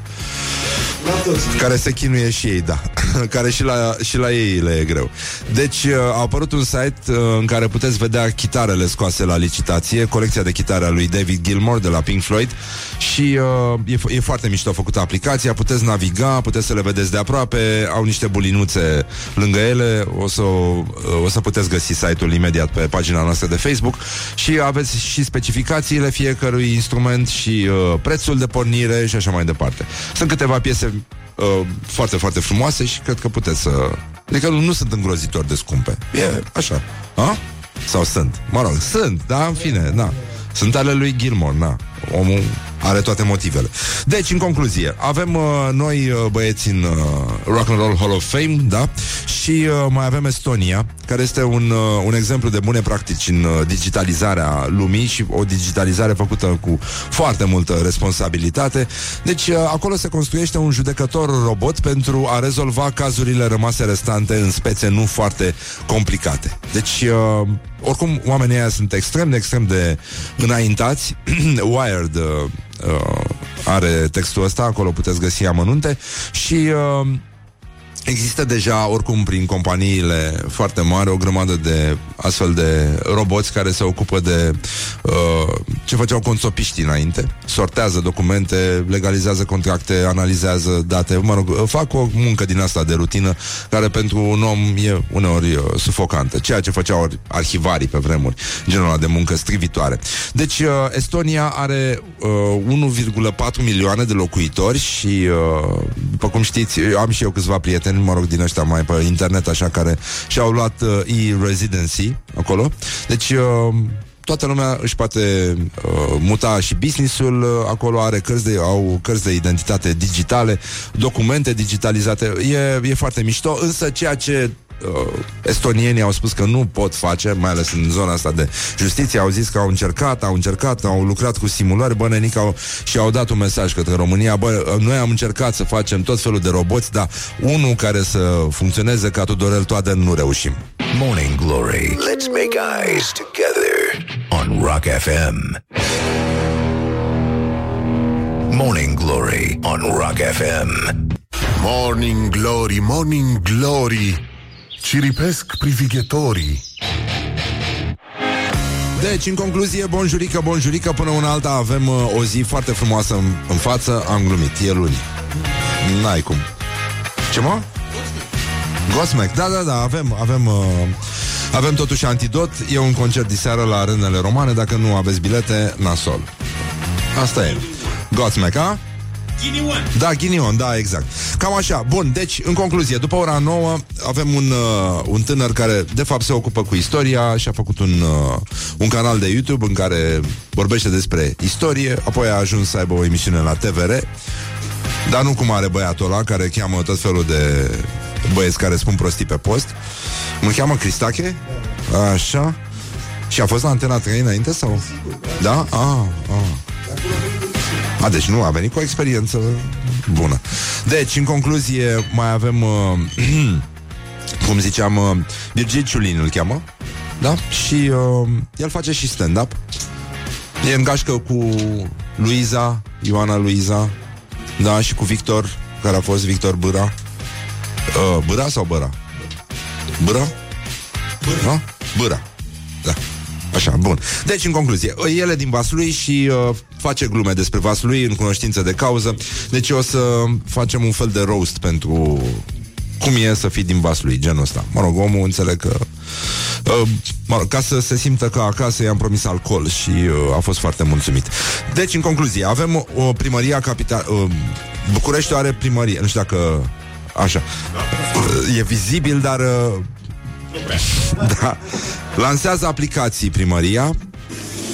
care se chinuie și ei, da. (laughs) care și la, și la ei le e greu. Deci uh, a apărut un site uh, în care puteți vedea chitarele scoase la licitație, colecția de chitare a lui David Gilmour de la Pink Floyd și uh, e, fo- e foarte mișto făcută aplicația, puteți naviga, puteți să le vedeți de aproape, au niște bulinuțe lângă ele, o să, uh, o să puteți găsi site-ul imediat pe pagina noastră de Facebook și aveți și specificațiile fiecărui instrument și uh, prețul de pornire și așa mai departe. Sunt câteva piese uh, foarte, foarte frumoase și cred că puteți să... Adică nu, nu sunt îngrozitor de scumpe. E așa. A? Sau sunt? Mă rog, sunt, da, în fine, da. Sunt ale lui Gilmore, na. Omul are toate motivele. Deci, în concluzie, avem uh, noi uh, băieți în uh, Rock and Roll Hall of Fame, da? Și uh, mai avem Estonia, care este un, uh, un exemplu de bune practici în uh, digitalizarea lumii și o digitalizare făcută cu foarte multă responsabilitate. Deci, uh, acolo se construiește un judecător robot pentru a rezolva cazurile rămase restante în spețe nu foarte complicate. Deci, uh, oricum, oamenii ăia sunt extrem de, extrem de înaintați. (clears throat) Wired uh, uh, are textul ăsta, acolo puteți găsi amănunte. Și... Uh, Există deja, oricum, prin companiile foarte mari, o grămadă de astfel de roboți care se ocupă de uh, ce făceau consopiștii înainte. Sortează documente, legalizează contracte, analizează date, mă rog, fac o muncă din asta de rutină care pentru un om e uneori uh, sufocantă. Ceea ce făceau ar- arhivarii pe vremuri, genul ăla de muncă strivitoare. Deci, uh, Estonia are uh, 1,4 milioane de locuitori și, uh, după cum știți, eu am și eu câțiva prieteni, mă rog, din ăștia mai pe internet, așa, care și-au luat uh, e-residency acolo. Deci, uh, toată lumea își poate uh, muta și businessul uh, acolo are cărți de, au cărți de identitate digitale, documente digitalizate, e, e foarte mișto, însă ceea ce uh, estonienii au spus că nu pot face, mai ales în zona asta de justiție, au zis că au încercat, au încercat, au lucrat cu simulări, bă, nenic, au, și au dat un mesaj către România, bă, noi am încercat să facem tot felul de roboți, dar unul care să funcționeze ca Tudorel Toader nu reușim. Morning Glory. Let's make eyes together on Rock FM. Morning Glory on Rock FM. Morning Glory, Morning Glory Ciripesc privighetorii Deci, în concluzie, bonjurică, bonjurică, până una alta avem uh, o zi foarte frumoasă în, în față, am glumit, e luni. N-ai cum. Ce mă? Godsmack, da, da, da, avem, avem, uh, avem totuși antidot, e un concert diseară la Arenele Romane, dacă nu aveți bilete, nasol. Asta e. Godsmack, a? Da, ghinion, da, exact. Cam așa. Bun, deci, în concluzie, după ora 9 avem un, uh, un tânăr care, de fapt, se ocupă cu istoria și a făcut un, uh, un canal de YouTube în care vorbește despre istorie, apoi a ajuns să aibă o emisiune la TVR, dar nu cum are băiatul ăla care cheamă tot felul de băieți care spun prostii pe post. Mă cheamă Cristache? Așa. Și a fost la Antena 3 înainte sau? Da? Ah, ah. A, deci nu, a venit cu o experiență bună. Deci, în concluzie, mai avem, uh, (clears throat) cum ziceam, uh, Virgil Ciulin îl cheamă, da? Și uh, el face și stand-up. E în gașcă cu Luiza, Ioana Luiza, da, și cu Victor, care a fost Victor Bâra. Uh, Bâra sau Băra? Bâra? Bâra. Bâra. Da. Așa, bun. Deci, în concluzie, el e din Vaslui și uh, face glume despre Vaslui în cunoștință de cauză. Deci o să facem un fel de roast pentru cum e să fii din Vaslui, genul ăsta. Mă rog, omul înțeleg că... Uh, mă rog, ca să se simtă ca acasă, i-am promis alcool și uh, a fost foarte mulțumit. Deci, în concluzie, avem o primărie capital... Uh, Bucureștiul are primărie, nu știu dacă... Așa. Uh, e vizibil, dar... Uh, (laughs) da. Lansează aplicații primăria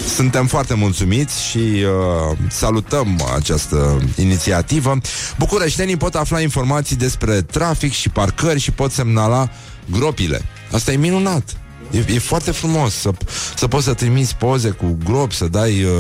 suntem foarte mulțumiți și uh, salutăm această inițiativă. Bucureștenii pot afla informații despre trafic și parcări și pot semnala gropile. Asta e minunat. E, e foarte frumos să, să poți să trimiți poze cu gropi, să dai uh,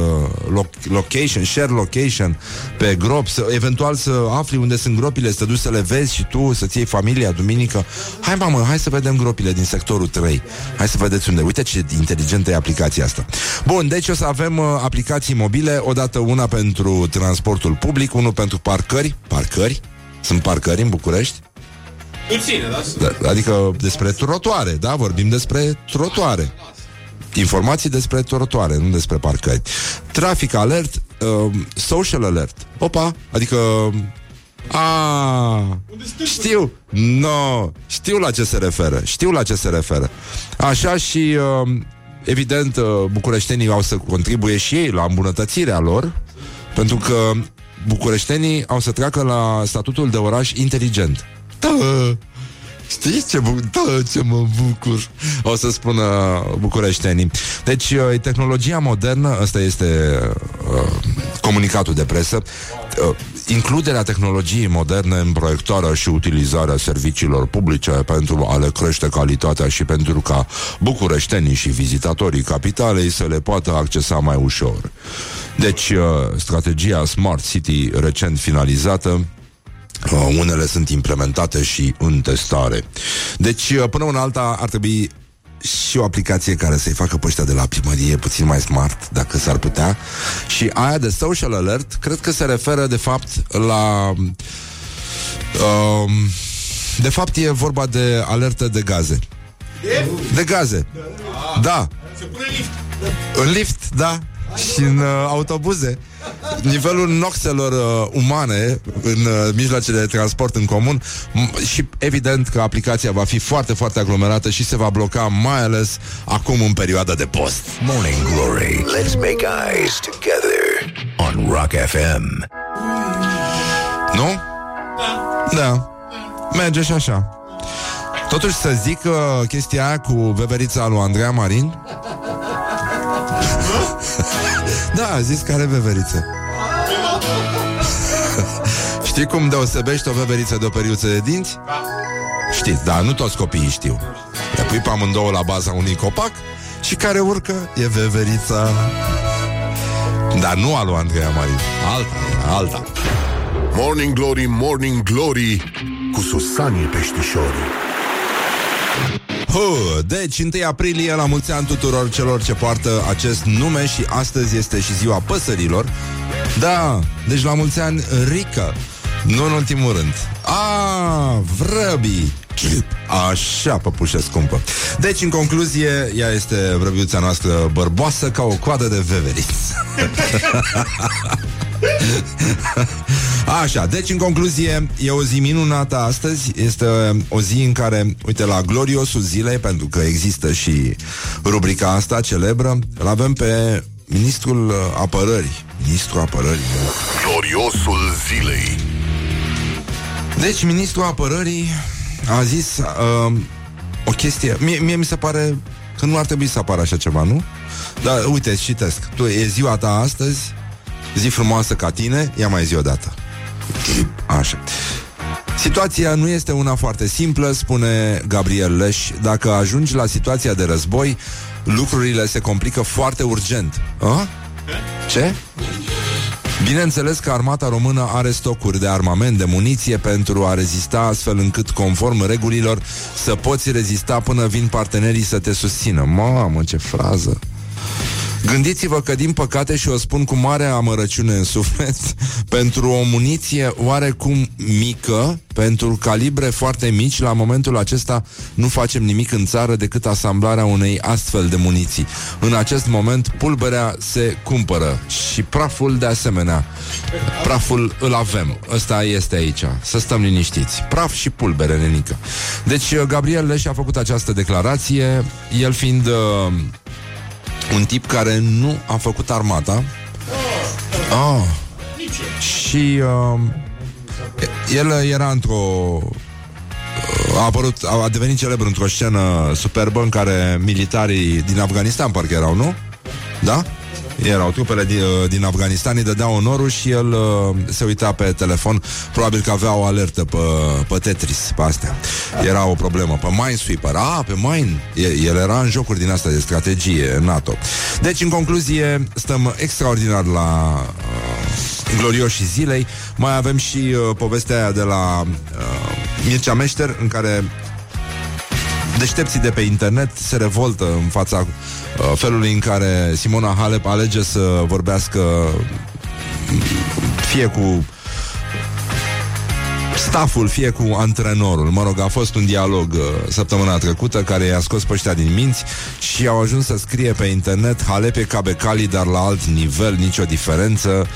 loc- location, share location pe grop, să, eventual să afli unde sunt gropile, să te duci să le vezi și tu, să-ți iei familia duminică. Hai, mamă, hai să vedem gropile din sectorul 3. Hai să vedeți unde. Uite ce inteligentă e aplicația asta. Bun, deci o să avem uh, aplicații mobile, odată una pentru transportul public, unul pentru parcări. Parcări? Sunt parcări în București? Puține, da? Da, adică despre trotoare, da? Vorbim despre trotoare. Informații despre trotoare, nu despre parcări. Traffic alert, uh, social alert. Opa, adică... A, știu, no, știu la ce se referă, știu la ce se referă. Așa și, uh, evident, uh, bucureștenii au să contribuie și ei la îmbunătățirea lor, pentru că bucureștenii au să treacă la statutul de oraș inteligent. Da, Știți ce, bu- da, ce mă bucur? O să spună bucureștenii. Deci, uh, e tehnologia modernă Asta este uh, comunicatul de presă, uh, includerea tehnologiei moderne în proiectarea și utilizarea serviciilor publice pentru a le crește calitatea și pentru ca bucureștenii și vizitatorii capitalei să le poată accesa mai ușor. Deci, uh, strategia Smart City recent finalizată Uh, unele sunt implementate și în testare. Deci, uh, până în alta, ar trebui și o aplicație care să-i facă pe ăștia de la primărie puțin mai smart, dacă s-ar putea. Și aia de social alert, cred că se referă, de fapt, la... Um, de fapt, e vorba de alertă de gaze. De gaze. Da. În lift, da. Și în uh, autobuze. Nivelul noxelor uh, umane în uh, mijloacele de transport în comun m- și evident că aplicația va fi foarte, foarte aglomerată și se va bloca mai ales acum în perioada de post. Morning Glory. Let's make eyes together on Rock FM. Nu? Da. Merge și așa. Totuși să zic uh, chestia aia cu veverița lui Andreea Marin (laughs) Da, a zis că are veveriță Știi cum deosebești o veveriță de o periuță de dinți? Știți, dar nu toți copiii știu. Le pui pe amândouă la baza unui copac Și care urcă e veverița. Dar nu a lui Andreea Marin Alta, era alta. Morning Glory, Morning Glory Cu Susanii Peștișorii Huh, deci 1 aprilie la mulți ani tuturor celor ce poartă acest nume și astăzi este și ziua păsărilor. Da, deci la mulți ani Rica, nu în ultimul rând. A, vrăbii. Așa, păpușă scumpă. Deci, în concluzie, ea este vrăbiuța noastră bărboasă ca o coadă de veveriț. (laughs) Așa, deci în concluzie E o zi minunată astăzi Este o zi în care, uite, la gloriosul zilei Pentru că există și rubrica asta celebră Îl avem pe ministrul apărării Ministrul apărării Gloriosul zilei Deci ministrul apărării A zis uh, O chestie mie, mie mi se pare că nu ar trebui să apară așa ceva, nu? Dar uite, citesc tu, E ziua ta astăzi Zi frumoasă ca tine, ia mai zi odată Așa Situația nu este una foarte simplă, spune Gabriel Leș. Dacă ajungi la situația de război, lucrurile se complică foarte urgent. A? Ce? Bineînțeles că armata română are stocuri de armament, de muniție pentru a rezista astfel încât, conform regulilor, să poți rezista până vin partenerii să te susțină. Mamă, ce frază! Gândiți-vă că, din păcate, și o spun cu mare amărăciune în suflet, (laughs) pentru o muniție oarecum mică, pentru calibre foarte mici, la momentul acesta nu facem nimic în țară decât asamblarea unei astfel de muniții. În acest moment, pulberea se cumpără și praful de asemenea. Praful îl avem. Ăsta este aici. Să stăm liniștiți. Praf și pulbere, nenică. Deci, Gabriel Leș a făcut această declarație, el fiind... Uh, un tip care nu a făcut armata. Ah. Și uh, el era într-o a apărut, a devenit celebr într-o scenă superbă în care militarii din Afganistan parcă erau, nu? Da? Erau trupele din, din Afganistan, îi dădeau onorul și el uh, se uita pe telefon. Probabil că avea o alertă pe, pe Tetris, pe astea. Era o problemă. Pe Minesweeper. Ah, pe Mine. El era în jocuri din asta de strategie NATO. Deci, în concluzie, stăm extraordinar la uh, glorioșii zilei. Mai avem și uh, povestea aia de la uh, Mircea Meșter, în care deștepții de pe internet se revoltă în fața uh, felului în care Simona Halep alege să vorbească fie cu staful, fie cu antrenorul. Mă rog, a fost un dialog uh, săptămâna trecută care i-a scos pe ăștia din minți și au ajuns să scrie pe internet Halep e ca Becali, dar la alt nivel, nicio diferență.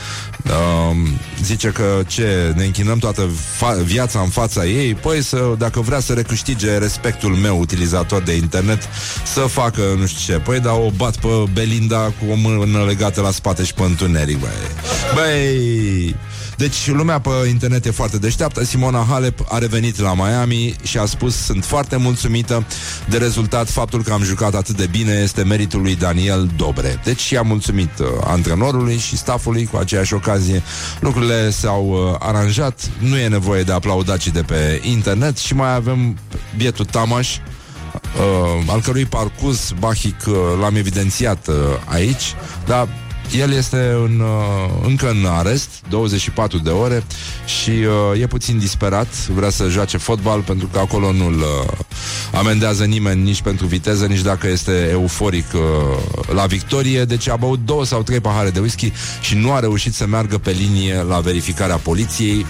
Uh, zice că ce, ne închinăm toată fa- viața în fața ei, păi să, dacă vrea să recâștige respectul meu, utilizator de internet, să facă nu știu ce. Păi da, o bat pe Belinda cu o mână legată la spate și pe întuneric, băi. Băi, Deci lumea pe internet e foarte deșteaptă. Simona Halep a revenit la Miami și a spus sunt foarte mulțumită de rezultat. Faptul că am jucat atât de bine este meritul lui Daniel Dobre. Deci și a mulțumit uh, antrenorului și staffului cu aceeași ocazie. Lucrurile s-au uh, aranjat. Nu e nevoie de aplaudacii de pe internet și mai avem bietul Tamaș uh, al cărui parcurs bahic uh, l-am evidențiat uh, aici, dar el este în, uh, încă în arest, 24 de ore și uh, e puțin disperat, vrea să joace fotbal pentru că acolo nu-l uh, amendează nimeni nici pentru viteză, nici dacă este euforic uh, la victorie, deci a băut două sau trei pahare de whisky și nu a reușit să meargă pe linie la verificarea poliției.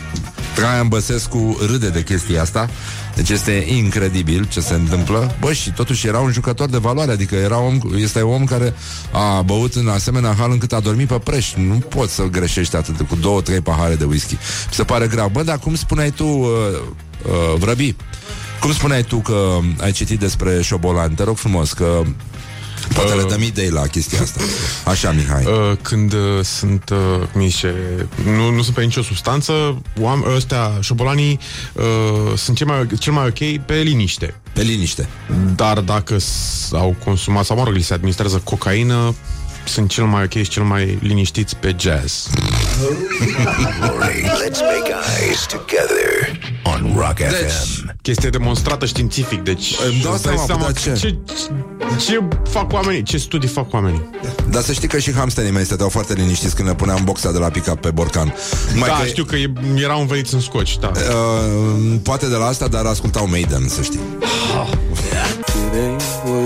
Traian Băsescu râde de chestia asta deci este incredibil ce se întâmplă. Bă, și totuși era un jucător de valoare, adică era om, este un om care a băut în asemenea hal încât a dormit pe preș. Nu poți să greșești atât cu două, trei pahare de whisky. Mi se pare grav. Bă, dar cum spuneai tu, uh, uh, Vrăbi, cum spuneai tu că ai citit despre șobolani? Te rog frumos că Poate le dăm idei la chestia asta. Așa, Mihai. Uh, când uh, sunt, uh, cum zice, nu, nu sunt pe nicio substanță, oam- ăstea, șobolanii, uh, sunt cel mai, cel mai ok pe liniște. Pe liniște. Dar dacă s- au consumat, sau mă rog, li se administrează cocaină, sunt cel mai ok și cel mai liniștiți pe jazz. Glory. (laughs) Let's make eyes together on Rock FM. Chestie demonstrată științific, deci Îmi dau îți dai seama, dar ce? ce, ce fac oamenii, ce studii fac oamenii. Dar să știi că și hamsterii mei stăteau foarte liniștiți când le puneam boxa de la pick pe borcan. Numai da, că, știu că e, erau înveliți în scoci, da. Uh, poate de la asta, dar ascultau Maiden, să știi.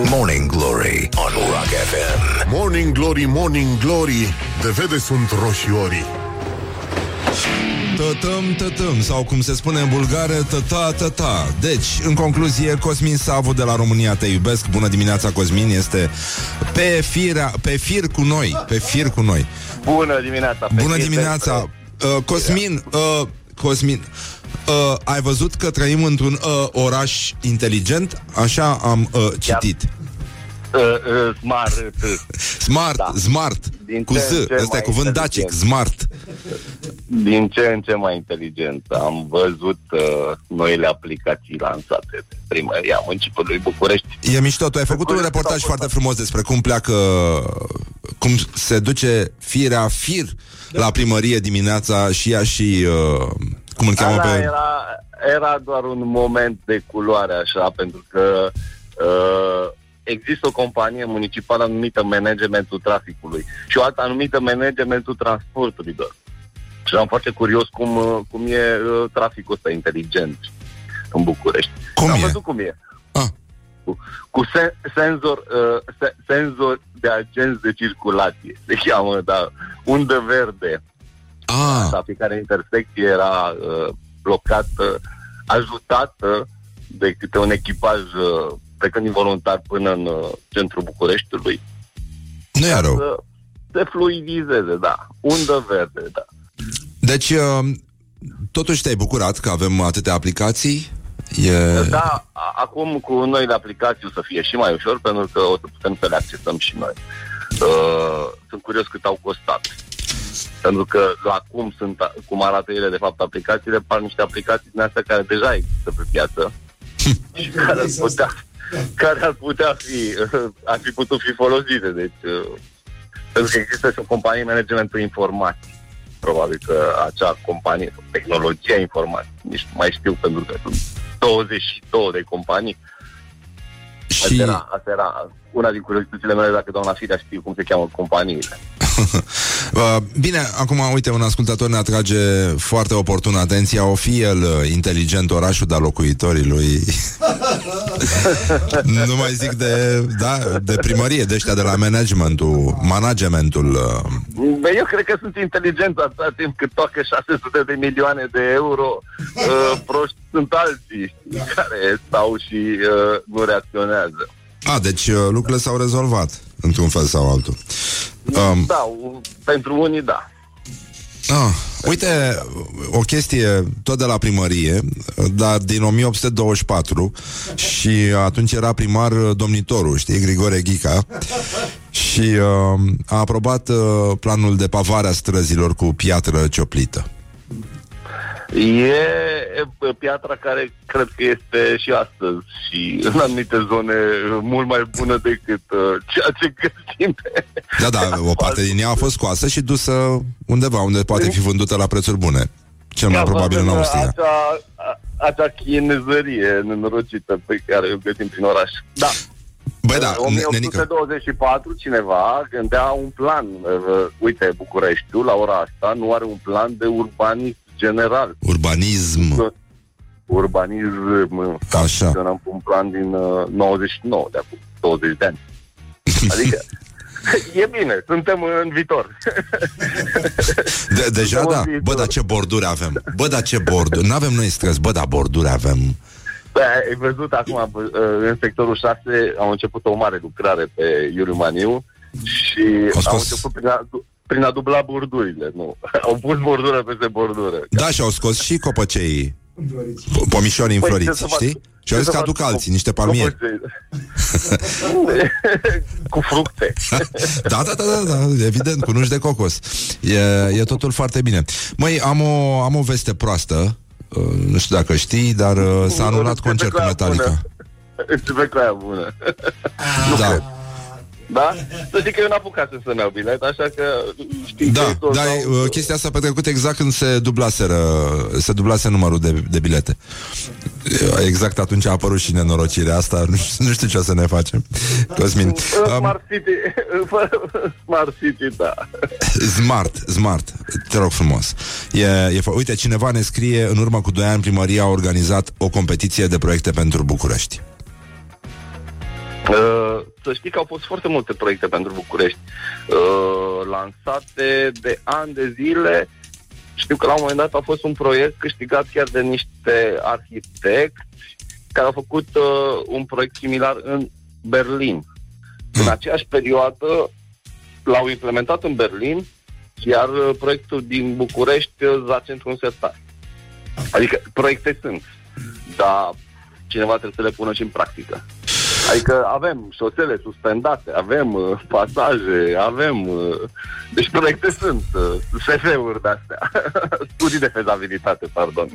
Morning Glory on Rock FM. Morning Glory, Morning Glory De vede sunt roșiorii Tătăm, tătăm, sau cum se spune în bulgară, tăta, tăta. Deci, în concluzie, Cosmin Savu de la România Te iubesc. Bună dimineața, Cosmin, este pe, firea, pe fir cu noi, pe fir cu noi. Bună dimineața! pe Bună fir dimineața! despre- Uh, Cosmin, uh, Cosmin, uh, ai văzut că trăim într-un uh, oraș inteligent? Așa am uh, citit. Uh, uh, smart. uh, Smart, Da. smart, Din cu ce Z, în ce ăsta e mai cuvânt dacic, inteligent. smart. Din ce în ce mai inteligent. Am văzut uh, noile aplicații lansate de primăria municipiului București. E mișto, tu ai făcut un București reportaj s-au foarte frumos despre cum pleacă, cum se duce firea fir la primărie dimineața și ea și, uh, cum îl cheamă Ala pe... era, era doar un moment de culoare așa, pentru că uh, există o companie municipală numită Managementul Traficului și o altă numită Managementul Transporturilor. Și am foarte curios cum, uh, cum e uh, traficul ăsta inteligent în București. Cum am e? văzut cum e. Ah. Cu, cu sen, senzor, uh, se, senzor de agenți de circulație. Se cheamă, da, undă verde Ah, la fiecare intersecție era uh, blocată, ajutată de câte un echipaj uh, plecând involuntar până în uh, centrul Bucureștiului. nu e rău. Să se fluidizeze, da. Undă verde, da. Deci, uh, totuși te-ai bucurat că avem atâtea aplicații? E... Da, a- acum cu noile aplicații o să fie și mai ușor pentru că o să putem să le accesăm și noi. Uh, sunt curios cât au costat. Pentru că la cum sunt, cum arată ele de fapt aplicațiile, par niște aplicații din astea care deja există pe piață și care ar putea, care ar putea fi, ar fi putut fi folosite. Deci, uh, pentru că există și o companie managementul informații. Probabil că acea companie, tehnologia informației, nici nu mai știu pentru că sunt 22 de companii. Asta, Și era, asta era una din curiozitățile mele dacă doamna Firea știu cum se cheamă companiile. (laughs) Uh, Bine, acum, uite, un ascultător ne atrage foarte oportun atenția. O fi el uh, inteligent orașul, dar locuitorii lui... (laughs) nu mai zic de, da, de primărie, de ăștia de la managementul, managementul. uh, Bă, Eu cred că sunt inteligenți atâta timp cât toacă 600 de milioane de euro. Uh, proști sunt alții care stau și uh, nu reacționează. A, deci uh, lucrurile s-au rezolvat, într-un fel sau altul. Um, Da, u- pentru unii da. Ah, uite, o chestie tot de la primărie, dar din 1824 și atunci era primar uh, domnitorul, știi, Grigore Ghica și uh, a aprobat uh, planul de pavare a străzilor cu piatră cioplită. E e, piatra care cred că este și astăzi și în anumite zone mult mai bună decât uh, ceea ce găsim. Da, da, o parte din ea a fost scoasă și dusă undeva unde poate fi vândută la prețuri bune. Cel mai probabil în Austria. Acea, a- acea chinezărie nenorocită pe care o găsim prin oraș. Da. Băi, da, În ne- nenică. 1824 cineva gândea un plan. Uh, Uite, Bucureștiul la ora asta nu are un plan de urbanism general. Urbanism. Urbanism. Așa. Am un plan din uh, 99, de acum 20 de ani. (laughs) Adică, e bine, suntem în viitor. (laughs) De, deja Suntem da. în viitor. Bă, dar ce borduri avem. Bă, dar ce borduri. Nu avem noi stres. Bă, dar borduri avem. Bă, ai văzut acum, bă, în sectorul 6 au început o mare lucrare pe Iuliu Maniu și Au scos- au început prin a, prin a dubla bordurile, nu. (laughs) Au pus bordură peste bordură. Da, și au scos și copăcei po- pomișorii Păi, ce înfloriți, să fac? știi? Și au Ce zis să că fac aduc cu- alții, niște cu palmieri. păcei? (laughs) cu fructe. (laughs) Da, da, da, da, da, evident, cu nuși de cocos. E, e totul foarte bine. Măi, am o, am o veste proastă, uh, nu știu dacă știi, dar uh, s-a anulat Începe concertul cu aia Metallica. bună. Începe cu aia bună. nu Da. Cred. Da? Să știi că eu n-apucasem să-mi iau bilet, așa că știi că Da, ei toți dar au- uh, chestia asta a petrecut exact când se dublaseră, se dublase numărul de, de bilete. Uh, Exact atunci a apărut și nenorocirea asta, (laughs) nu știu, nu știu ce o să ne facem. Cosmin. În Um, Smart City, în (laughs) Smart City, da. (laughs) Smart, smart, te rog frumos. E, e, fo- uite, cineva ne scrie, în urmă cu 2 ani primăria a organizat o competiție de proiecte pentru București. Uh, să știi că au fost foarte multe proiecte pentru București uh, lansate de ani de zile. Știu că la un moment dat a fost un proiect câștigat chiar de niște arhitecți care au făcut uh, un proiect similar în Berlin. În aceeași perioadă l-au implementat în Berlin, iar uh, proiectul din București uh, zace într-un sertar. Adică proiecte sunt, dar cineva trebuie să le pună și în practică. Adică avem șosele suspendate, avem uh, pasaje, avem... Uh, deci proiecte sunt, uh, SF-uri de-astea. (laughs) Studii de fezabilitate, pardon.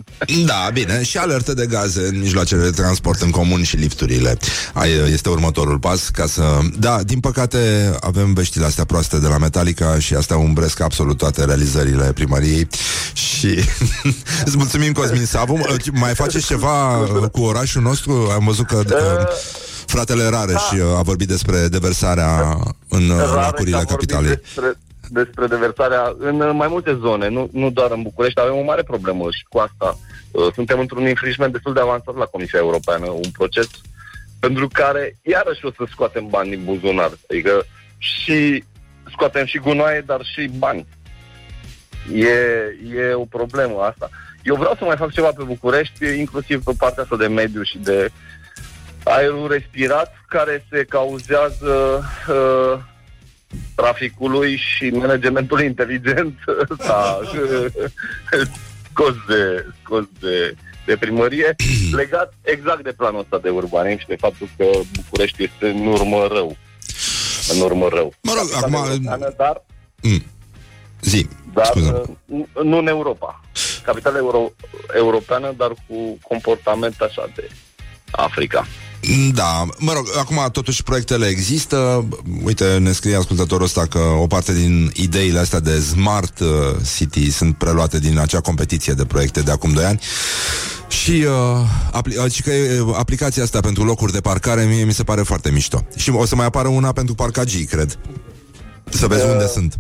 Da, bine, și alerte de gaze în mijloacele de transport în comun și lifturile. Ai, este următorul pas ca să... Da, din păcate avem veștile astea proaste de la Metallica și astea umbresc absolut toate realizările primăriei și (laughs) îți mulțumim Cosmin Savu. Mai faceți ceva uh, cu orașul nostru? Am văzut că uh, fratele Rareș uh, a vorbit despre deversarea în uh, Rareș lacurile că am vorbit capitalei. Despre, despre deversarea în uh, mai multe zone, nu, nu doar în București, avem o mare problemă și cu asta. Uh, Suntem într-un infringement destul de avansat la Comisia Europeană, un proces pentru care iarăși o să scoatem bani din buzunar. Adică și scoatem și gunoaie, dar și bani. E, e o problemă asta. Eu vreau să mai fac ceva pe București, inclusiv pe partea asta de mediu și de aerul respirat, care se cauzează uh, traficului și managementului inteligent s-a uh, (laughs) scos de, scos de, de primărie, (clears throat) legat exact de planul ăsta de urbanism și de faptul că București este în urmă rău. În urmă rău. Mă rog, Capitala acum- europeană, Dar Mm. Zi, dar scuză. uh, nu- nu în Europa. Capitala euro- europeană, dar cu comportament așa de Africa. Da, mă rog, acum totuși proiectele există. Uite, ne scrie ascultătorul ăsta că o parte din ideile astea de Smart uh, City sunt preluate din acea competiție de proiecte de acum 2 ani. Și uh, apli- uh, și că uh, aplicația asta pentru locuri de parcare mie mi se pare foarte mișto. Și o să mai apară una pentru parcagii, cred. Să vezi Uh, unde sunt.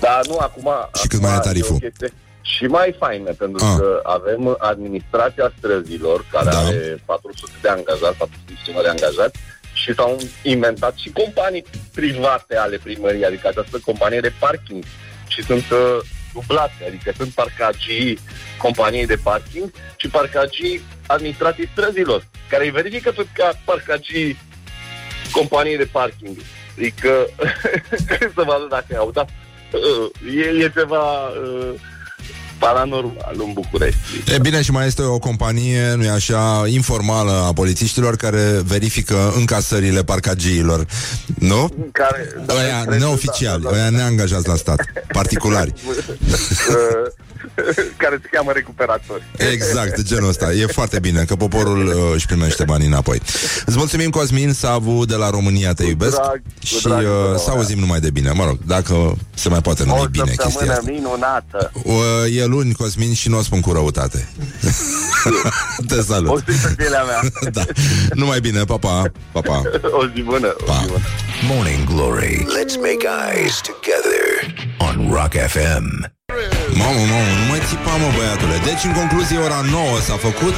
Dar nu acum... Și cât acum mai e tariful. o chestie Și mai faină, pentru Ah. că avem administrația străzilor, care Da. are 400 de angajați, 400 de angajați, și s-au inventat și companii private ale primăriei, adică această companie de parking. Și sunt uh, dublate, adică sunt parcagii companiei de parking și parcagii administrației străzilor, care îi verifică pe ca parcagii companiei de parking. Adică, (laughs) să vadă dacă au dat. Uh, E, e ceva uh, paranormal în București. E bine și mai este o companie, nu-i așa, informală a polițiștilor care verifică încasările parcagiilor, nu? Care, Ăia cred că neoficiali, da, da, ăia neangajați la stat, particulari. (laughs) Uh, care se cheamă recuperatori. Exact, genul ăsta. E foarte bine că poporul uh, își primește banii înapoi. Îți mulțumim, Cosmin Savu de la România Te iubesc drag, cu și drag, uh, cu să drag. auzim numai de bine. Mă rog, dacă se mai poate numi O bine chestia săptămână asta. minunată. Uh, e luni, Cosmin, și nu o spun cu răutate. (laughs) Te O salut. zi pe pielea mea. (laughs) da. Numai bine, pa, pa, pa, pa. O zi bună. O Pa. zi bună. Morning Glory. Let's make eyes together on Rock FM. Mamă, mamă, nu mai țipa, mă, băiatule. Deci, în concluzie, ora 9 s-a făcut,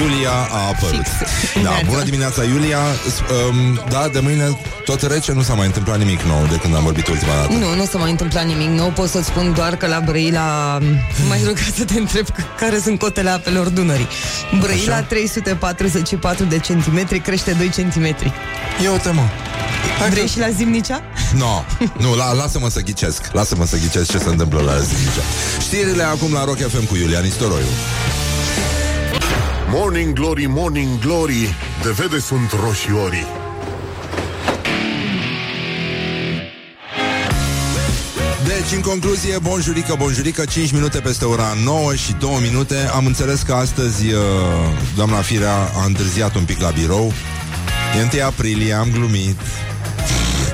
Iulia a apărut. Fix. Da, Dimineața. bună dimineața, Iulia. S- Um, da, de mâine tot rece, nu s-a mai întâmplat nimic nou de când am vorbit ultima dată. Nu, nu s-a mai întâmplat nimic nou Pot să-ți spun doar că la Brăila Mai rugat să te întreb c- care sunt cotele apelor Dunării Brăila 344 de centimetri Crește 2 centimetri Eu te mă. Hai Vrei că- și la Zimnicea? No, nu, la, lasă-mă să ghicesc Lasă-mă să ghicesc ce se întâmplă la Zilnicea Știrile acum la Rock FM cu Iulian Istoroiu. Morning Glory, Morning Glory De vede sunt roșiorii. Deci, în concluzie, bonjurică, bonjurică 5 minute peste ora 9 și 2 minute. Am înțeles că astăzi uh, Doamna Firea a întârziat un pic la birou. E 1 aprilie, am glumit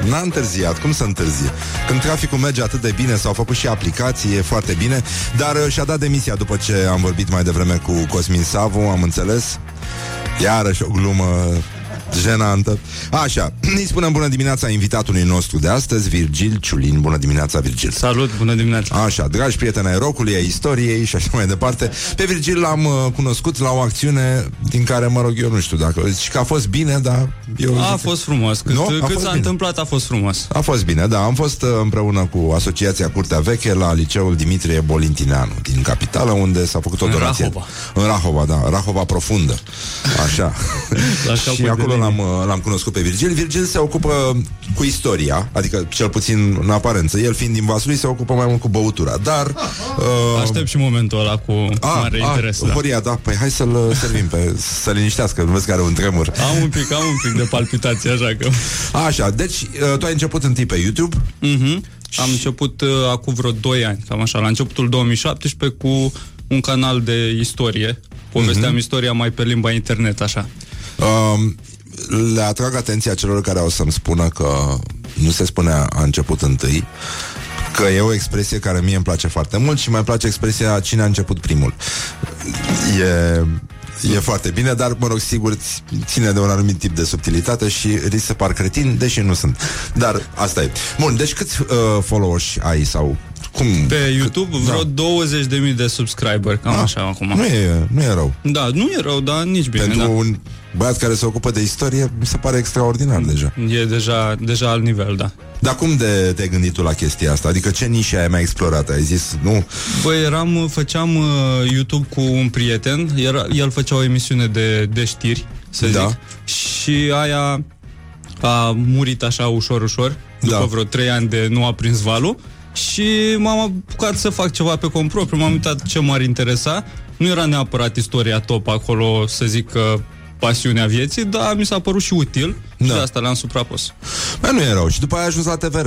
N-a întârziat, cum să întârzie? Când traficul merge atât de bine S-au făcut și aplicații, e foarte bine. Dar uh, și-a dat demisia după ce am vorbit mai devreme Cu Cosmin Savu, am înțeles. Iarăși o glumă jenantă Așa, (clears throat) îi spunem bună dimineața invitatului nostru de astăzi Virgil Ciulin, bună dimineața Virgil Salut, bună dimineața. Așa, dragi prieteni ai rocului, ai istoriei și așa mai departe Pe Virgil l-am uh, cunoscut la o acțiune Din care, mă rog, eu nu știu dacă Și că a fost bine, dar eu A zic- fost frumos. Cât, Nu? A cât fost s-a bine. întâmplat a fost frumos. A fost bine, da, am fost uh, împreună cu Asociația Curtea Veche la liceul Dimitrie Bolintineanu din capitală, unde s-a făcut o În donație. Rahova. În Rahova, da, Rahova profundă. Așa. La (laughs) și capul de acolo linie. L-am, uh, l-am cunoscut pe Virgil. Virgil se ocupă cu istoria, adică cel puțin în aparență. El fiind din Vaslui se ocupă mai mult cu băutura, dar... Uh, Aștept și momentul ăla cu mare interes. Da. Horia, da, păi hai să-l uh, (laughs) servim pe, să liniștească, nu vezi că are un tremur. Am un pic, am un pic de palpitație, așa că... Așa, deci uh, tu ai început întâi pe YouTube, Mhm. Am început uh, acum vreo 2 ani, cam așa, la începutul 2017 cu un canal de istorie. Povesteam Mhm. istoria mai pe limba internet, așa. Um, le atrag atenția celor care o să-mi spună că nu se spunea a început întâi, că e o expresie care mie îmi place foarte mult și mai place expresia cine a început primul. E... E foarte bine, dar, mă rog, sigur, ți- ține de un anumit tip de subtilitate și risc să par cretin, deși nu sunt. Dar asta e. Bun, deci câți uh, followers ai sau cum? Pe YouTube vreo Da. 20.000 de subscriber, cam așa acum. Nu e, nu e rău. Da, nu e rău, dar nici bine. Pentru da. un băiat care se ocupă de istorie, mi se pare extraordinar deja. E deja, deja alt nivel, da. Dar cum de te-ai gândit tu la chestia asta? Adică ce nișe ai mai explorat? Ai zis, nu? Băi, eram, făceam uh, YouTube cu un prieten, era, el făcea o emisiune de, de știri, să Da. zic, și aia a murit așa ușor, ușor, după Da. vreo trei ani de nu a prins valul și m-am apucat să fac ceva pe cont propriu, m-am uitat ce m-ar interesa, nu era neapărat istoria top acolo, să zic că pasiunea vieții, dar mi s-a părut și util da. și Da. de asta l-am suprapus. Bă, nu e rău. Și după aia ai ajuns la TVR.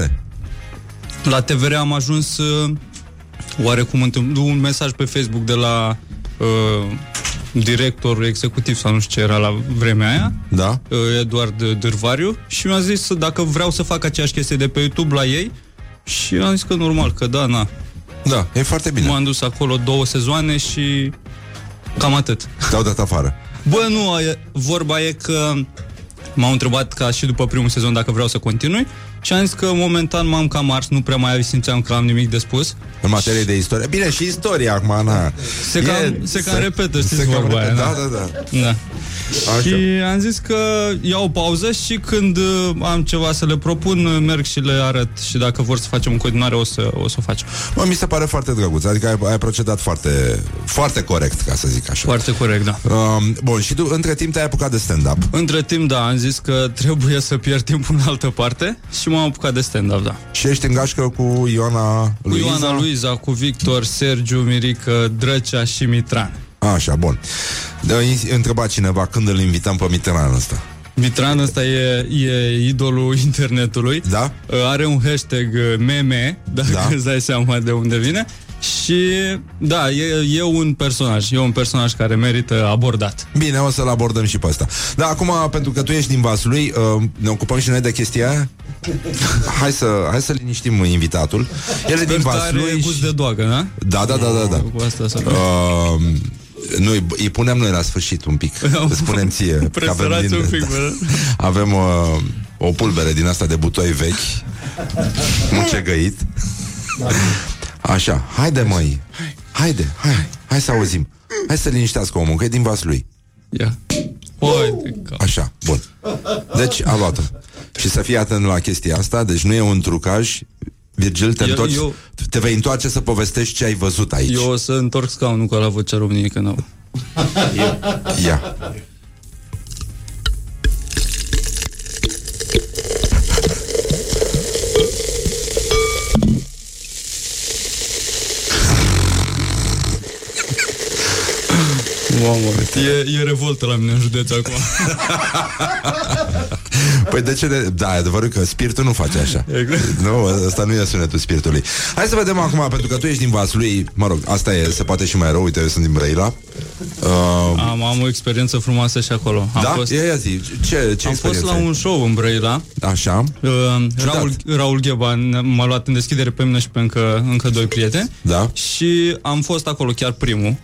La TVR am ajuns uh, oarecum întâmpl- un mesaj pe Facebook de la uh, directorul executiv sau nu știu ce era la vremea aia, Da? uh, Eduard Dârvariu și mi-a zis dacă vreau să fac aceeași chestie de pe YouTube la ei și am zis că normal, că da, na. Da, e foarte bine. M-am dus acolo două sezoane și cam atât. Te-au dat afară. Bă, nu, e- vorba e că m-au întrebat ca și după primul sezon dacă vreau să continui și am zis că momentan m-am cam ars, nu prea mai simțeam că am nimic de spus. În materie de istorie. Bine, și istoria acum, na. Se cam, se cam repetă, știți se cam vorba aia, repetă. da? Da, da, da. Da. Așa. Și am zis că iau o pauză și când uh, am ceva să le propun, uh, merg și le arăt și dacă vor să facem în continuare, o să, o să o facem. Mă, mi se pare foarte drăguț. Adică ai, ai procedat foarte, foarte corect, ca să zic așa. Foarte corect, da. Um, bun, și tu între timp te-ai apucat de stand-up. Între timp, da, am zis că trebuie să pierd timpul în altă parte și m-am apucat de stand-up, da. Și ești în gașcă cu Ioana Cu Luiza. Ioana Luiza, cu Victor, Sergiu, Mirică, Drăcea și Mitran. Așa, bun. De, întreba cineva când îl invităm pe Mitran ăsta. Mitran ăsta e, e idolul internetului. Da? Uh, Are un hashtag uh, meme, dacă Da. îți dai seama de unde vine. Și da, e, e un personaj, e un personaj care merită abordat. Bine, o să-l abordăm și pe asta. Dar acum, pentru că tu ești din Vaslui, uh, ne ocupăm și noi de chestia aia? Hai să, hai să liniștim invitatul. El e din Sper că are Vaslui gust de doagă, da? Da, da, da, da, da. Cu asta să... Uh, noi îi punem noi la sfârșit un pic Îți spunem ție că avem, Presărați un pic, bă. (laughs) avem uh, o pulbere din asta de butoi vechi Mucegăit Așa, haide măi Haide, hai, hai să auzim Hai să liniștească omul, că e din vas lui Ia. Uite, ca... Așa, bun Deci a luat-o Și să fii atent la chestia asta Deci nu e un trucaj. Virgil, te, Eu- întorci, eu- te vei întoarce să povestești ce ai văzut aici. Eu o să întorc scaunul ca la vocea României că n-au. Ia. Mamă, e, e revoltă la mine în județ acum. (laughs) Păi de ce de... Da, e adevărul că spiritul nu face așa Nu, ăsta nu e sunetul spiritului Hai să vedem acum, pentru că tu ești din Vaslui Mă rog, asta e, se poate și mai rău Uite, eu sunt din Brăila uh, Am, am o experiență frumoasă și acolo. Am Da? fost, Ia, ia zi, ce, ce am fost experiență la ai? un show în Brăila. Așa, Uh, Raul, Raul Gheba m-a luat în deschidere pe mine și pe încă, încă doi prieteni da și am fost acolo chiar primul.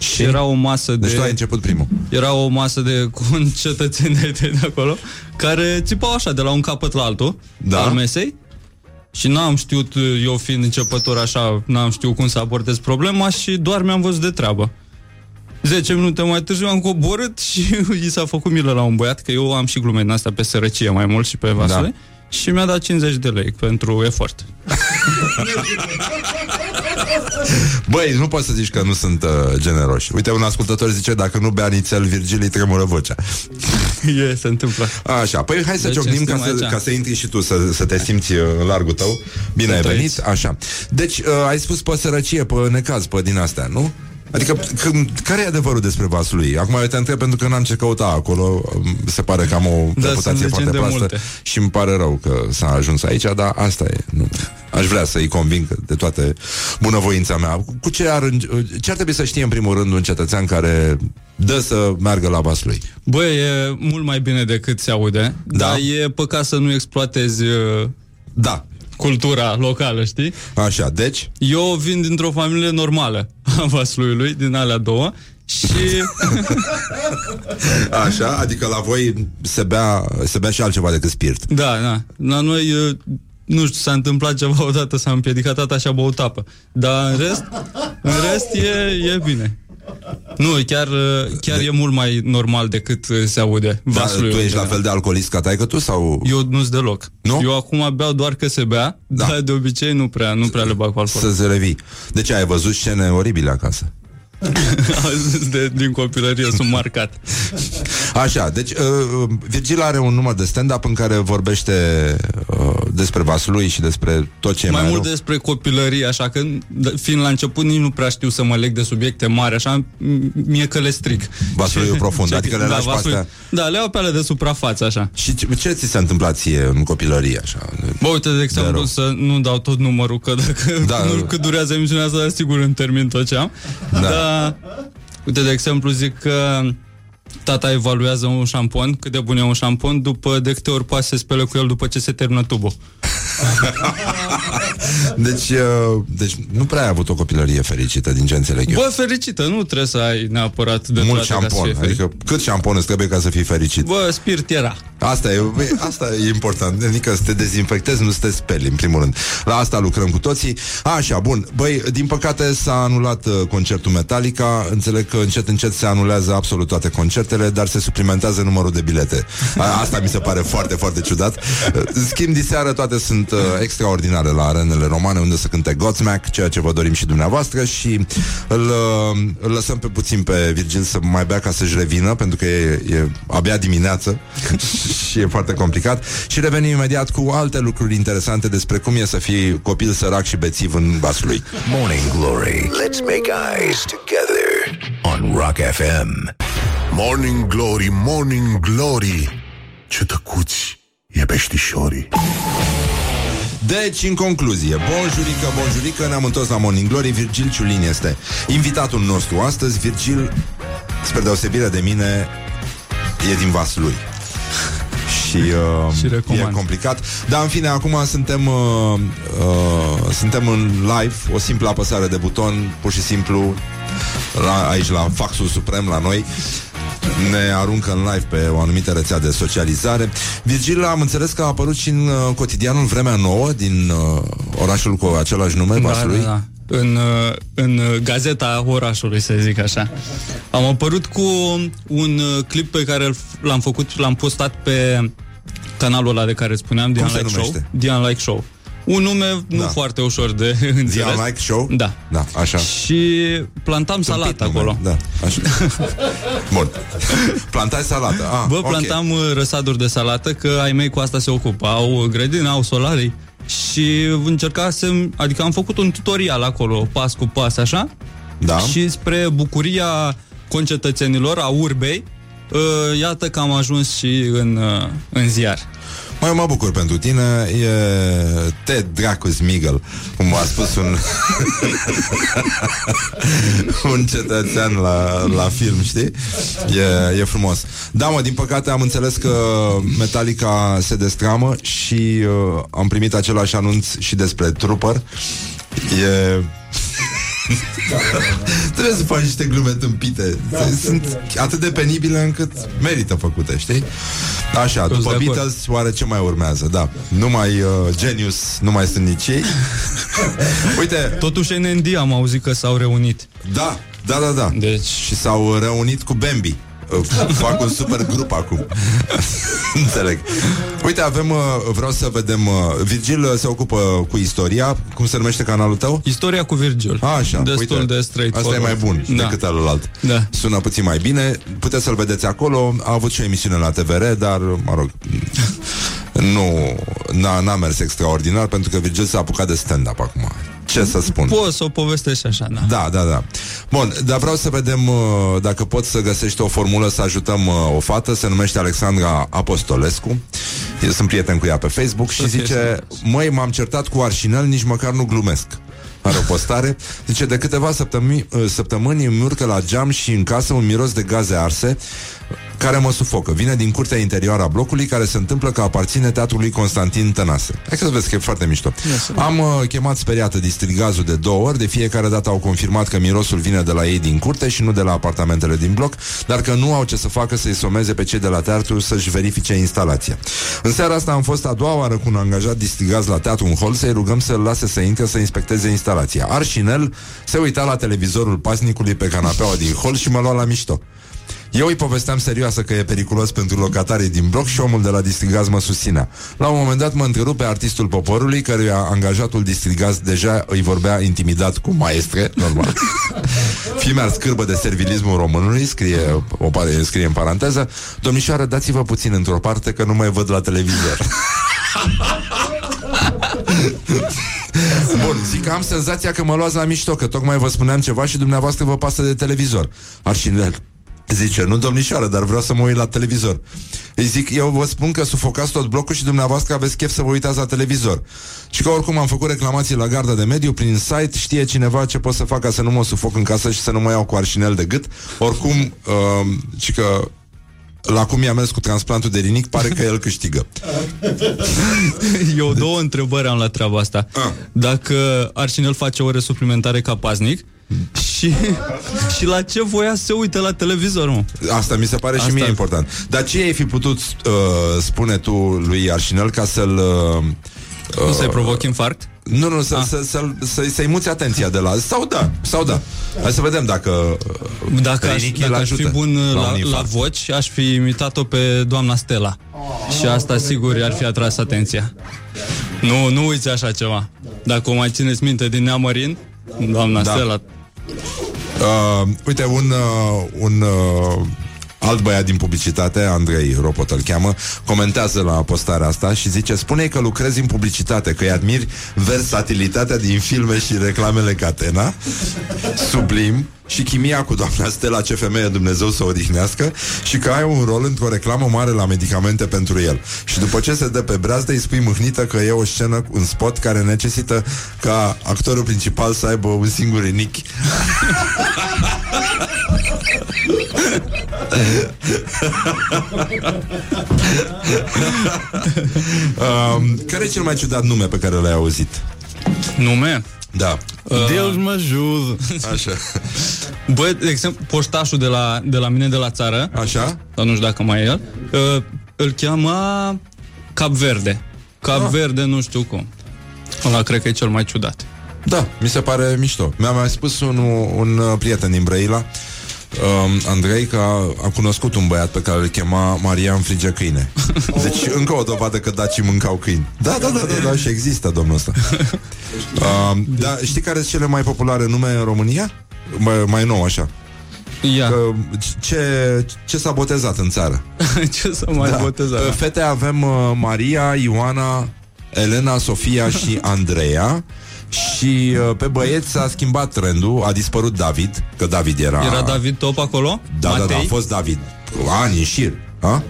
Și era o masă de... Deci tu ai început primul Era o masă de (laughs) concetățeni de, de acolo care țipau așa de la un capăt la altul Da. al mesei și n-am știut, eu fiind începător așa, n-am știut cum să abordez problema și doar mi-am văzut de treabă. 10 minute mai târziu am coborât (laughs) și i s-a făcut milă la un băiat, că eu am și glume din astea pe sărăcie mai mult și pe vasule, Da. și mi-a dat 50 de lei pentru efort. (laughs) Băi, nu poți să zici că nu sunt uh, generoși Uite, un ascultător zice Dacă nu bea nițel, Virgil îi tremură vocea e, se întâmplă. Așa, păi hai să Deci ciocnim ca suntem să, aici. ca să intri și tu Să, să te simți uh, în largul tău Bine ai Sunt venit, așa Deci, uh, ai spus pe sărăcie, pe necaz, pe din astea, nu? Adică, când, care e adevărul despre vasul lui? Acum eu te întreb pentru că n-am ce căuta acolo um, Se pare că am o Da, reputație sunt foarte legende proastă multe. Și îmi pare rău că s-a ajuns aici Dar asta e nu. Aș vrea să-i conving de toate bunăvoința mea Cu ce ar, ce ar trebui să știe în primul rând un cetățean care dă să meargă la vasul lui? Băi, e mult mai bine decât se aude, Da. dar e păcat să nu exploatezi uh, Da, cultura locală, știi? așa, deci Eu vin dintr-o familie normală a Vasluiului, din alea două, și (laughs) Așa, adică la voi se bea, se bea și altceva decât spirit. da, da, la noi uh, nu știu, s-a întâmplat ceva odată, s-a împiedicat tata și a băut apă. Dar în rest, în rest e, e bine. Nu, chiar, uh, chiar e mult mai normal decât uh, se aude Da, Vaslui. tu ești la fel de alcoolist ca taică tu sau... Eu nu-s deloc. Nu? Eu acum beau doar că se bea, Da. dar de obicei nu prea, nu prea le bag cu alcool. Să se revii. De ce ai văzut scene oribile acasă? De, din copilărie sunt marcat. Așa, deci uh, Virgil are un număr de stand-up în care vorbește uh, despre vasul lui și despre tot ce e mai mai mult rău. despre copilărie, așa că d- fiind la început nici nu prea știu să mă leg de subiecte mari, așa m- mie că le stric. Vasul Și- profund, ce- adică le lași pe vasul- astea. Da, le iau pe alea de suprafață, așa. Și ce, ce ți s-a întâmplat ție în copilărie așa? Bă, uite, de exemplu, rău. să nu dau tot numărul, că dacă Da, (laughs) nu da. cât durează emisiunea asta, sigur îmi termin tot ce am. Da. Dar, uite, de exemplu, zic că tata evaluează un șampon, cât de bun e un șampon, după de câte ori poate să se spele cu el după ce se termină tubul. (laughs) Deci, uh, deci nu prea ai avut o copilărie fericită din ce înțeleg eu. Bă, fericită, nu trebuie să ai neapărat de Mult toate ca să șampon, fii fericit. adică cât șampon îți trebuie ca să fii fericit? Bă, spirit era. Asta e, băi, asta e important. Adică să te dezinfectezi, nu să te speli În primul rând, la asta lucrăm cu toții. Așa, bun, băi, din păcate S-a anulat uh, concertul Metallica. Înțeleg că încet, încet se anulează Absolut toate concertele, dar se suplimentează Numărul de bilete. A, Asta mi se pare foarte, foarte ciudat. Uh, În schimb, diseară toate sunt uh, extraordinare La arenele romane, unde se cânte Godsmack Ceea ce vă dorim și dumneavoastră. Și îl, uh, îl lăsăm pe puțin pe Virgil Să mai bea ca să-și revină Pentru că e, e abia dimineață și e foarte complicat. Și revenim imediat cu alte lucruri interesante despre cum e să fii copil sărac și bețiv în vasul lui. Morning Glory. Let's make eyes together on Rock FM. Morning Glory, Morning Glory Ce tăcuți e peștișorii Deci, în concluzie, bonjurică, bonjurică, ne-am întors la Morning Glory. Virgil Ciulin este invitatul nostru astăzi. Virgil, spre deosebire de mine, e din Vaslui. (laughs) Și, uh, Și e recomand. complicat. Dar în fine, acum suntem uh, uh, Suntem în live O simplă apăsare de buton Pur și simplu la, Aici la faxul suprem la noi ne aruncă în live pe o anumită rețea de socializare. Virgil, am înțeles că a apărut și în uh, cotidianul Vremea Nouă din uh, orașul cu același nume, Da, Vaslui. da, da. În, uh, în uh, gazeta orașului, să zic așa. Am apărut cu un uh, clip pe care îl- l-am făcut, l-am postat pe canalul ăla de care spuneam, Dian se Like Show. numește? Dian Like Show. Un nume nu Da. foarte ușor de înțeles. Dian Like Show? Da. Da, așa. Și plantam salată nume, acolo. Da, așa. (laughs) Bun. Plantai salată. Ah, Bă, ok. plantam uh, răsaduri de salată, că ai mei cu asta se ocupă. Au uh, grădină, au solarii. Și încercasem, adică am făcut un tutorial acolo, pas cu pas, așa. Da. Și spre bucuria concetățenilor, a urbei, uh, iată că am ajuns și în, uh, în ziar. Mai mă bucur pentru tine. E Ted Dracus Miguel Cum a spus un (laughs) Un cetățean la, la film, știi? E, e frumos. Da, mă, din păcate am înțeles că Metallica se destramă Și uh, am primit același anunț Și despre Trooper. E... (laughs) Trebuie să faci niște glume tâmpite. Sunt atât de penibile încât merită făcute, știi? Așa, Toți după de acord. Beatles, oare ce mai urmează? Da, nu mai uh, Genius, nu mai sunt nici ei (laughs) Uite, Totuși NND am auzit că s-au reunit. da, da, da, da Deci- Și s-au reunit cu Bambi Uh, (laughs) Fac un super grup acum. (laughs) Înțeleg. Uite, avem, uh, vreau să vedem uh, Virgil uh, se ocupă cu istoria. Cum se numește canalul tău? Istoria cu Virgil. A, așa, Destul uite, de straight Asta e mai bun da. decât celălalt Da. Sună puțin mai bine. Puteți să-l vedeți acolo. A avut și o emisiune la TVR Dar, mă rog (laughs) Nu n-a, n-a mers extraordinar Pentru că Virgil s-a apucat de stand-up acum Ce să spun Poți să o povestești așa, da. da, da, da. Bun, dar vreau să vedem uh, dacă poți să găsești o formulă să ajutăm uh, o fată, se numește Alexandra Apostolescu. Eu sunt prieten cu ea pe Facebook și Să fie zice, măi, m-am certat cu Arșinel, nici măcar nu glumesc. Are o postare. Zice, de câteva săptămâni, uh, săptămâni îmi urcă la geam și în casă un miros de gaze arse care mă sufocă. Vine din curtea interioară a blocului care se întâmplă că aparține teatrului Constantin Tănase. Hai să vezi că e foarte mișto. Am uh, chemat speriată distrigazul de două ori, de fiecare dată au confirmat că mirosul vine de la ei din curte și nu de la apartamentele din bloc, dar că nu au ce să facă să-i someze pe cei de la teatru să-și verifice instalația. În seara asta am fost a doua oară cu un angajat distrigaz la teatru în hol să-i rugăm să-l lase să intre să inspecteze instalația. Arșinel se uita la televizorul pasnicului pe canapeaua din hol și mă lua la mișto. Eu îi povesteam serioasă că e periculos pentru locatarii din bloc și omul de la Distrigaz mă susținea. La un moment dat mă întrerupe artistul poporului, căruia angajatul Distrigaz deja îi vorbea intimidat cu maestre, normal. (laughs) Fimea scârbă de servilismul românului, scrie, o pare, scrie în paranteză, domnișoară, dați-vă puțin într-o parte că nu mai văd la televizor. (laughs) Bun, zic că am senzația că mă luați la mișto, că tocmai vă spuneam ceva și dumneavoastră vă pasă de televizor. Arșinel zice, nu domnișoară, dar vreau să mă uit la televizor. Îi zic, eu vă spun că sufocați tot blocul și dumneavoastră aveți chef să vă uitați la televizor. Și că oricum am făcut reclamații la garda de mediu prin site, știe cineva ce pot să fac ca să nu mă sufoc în casă și să nu mă iau cu arșinel de gât. Oricum, uh, și că la cum i-a mers cu transplantul de rinic, pare că el câștigă. (laughs) Eu două întrebări am la treaba asta. Ah. Dacă Arșinel face ore suplimentare ca paznic și, și la ce voia să se uite la televizor, mă? Asta mi se pare Asta... și Asta- mie important. Dar ce ai fi putut uh, spune tu lui Arșinel ca să-l... Uh, Nu să-i provoc infarct? Nu, nu, să, Ah. să, să, să, să-i muți atenția de la... Sau da, sau da. Hai să vedem dacă... uh, Dacă aș, Rinichi dacă îl aș fi ajută bun la la, un la, infarct. voci, aș fi imitat-o pe doamna Stella. Și asta sigur ar fi atras atenția. Nu, nu uiți așa ceva. Dacă o mai țineți minte din Neamărin, doamna Da. Stella, Uh, uite, un, uh, un uh, alt băiat din publicitate, Andrei Ropot îl cheamă, comentează la postarea asta și zice spune că lucrezi în publicitate, că îi admiri versatilitatea din filme și reclamele Catena, sublim, și chimia cu doamna Stella, ce femeie Dumnezeu să o odihnească, și că ai un rol într-o reclamă mare la medicamente pentru el. Și după ce se dă pe breazdă, îi spui mâhnită că e o scenă, un spot care necesită ca actorul principal să aibă un singur inichi. (laughs) um, care e cel mai ciudat nume pe care l-ai auzit? Nume? Da. Deus mă ajut. Așa. Bă, de exemplu, poștașul de la, de la mine de la țară, Așa? sau nu știu dacă mai e el, uh, îl cheamă Cap Verde. Cap Ah. Verde, nu știu cum. Ăla cred că e cel mai ciudat. Da, mi se pare mișto. Mi-a mai spus un, un uh, prieten din Brăila, um, Andrei, că a, a cunoscut un băiat pe care îl chema Marian Frige Câine. Deci încă o dovadă că dacii mâncau câini. Da, da, da, da, da și există domnul ăsta. Um, da, știi care sunt cele mai populare nume în România? Mai, mai nou, așa. Ia. Că, ce, ce s-a botezat în țară? (laughs) Ce să mai da. boteza? Uh, Fete avem uh, Maria, Ioana, Elena, Sofia și Andreea și uh, pe băieți s-a schimbat trendul, a dispărut David, că David era... Era David Top acolo? Da, da, da, Matei? a fost David. Cu ani în șir. A?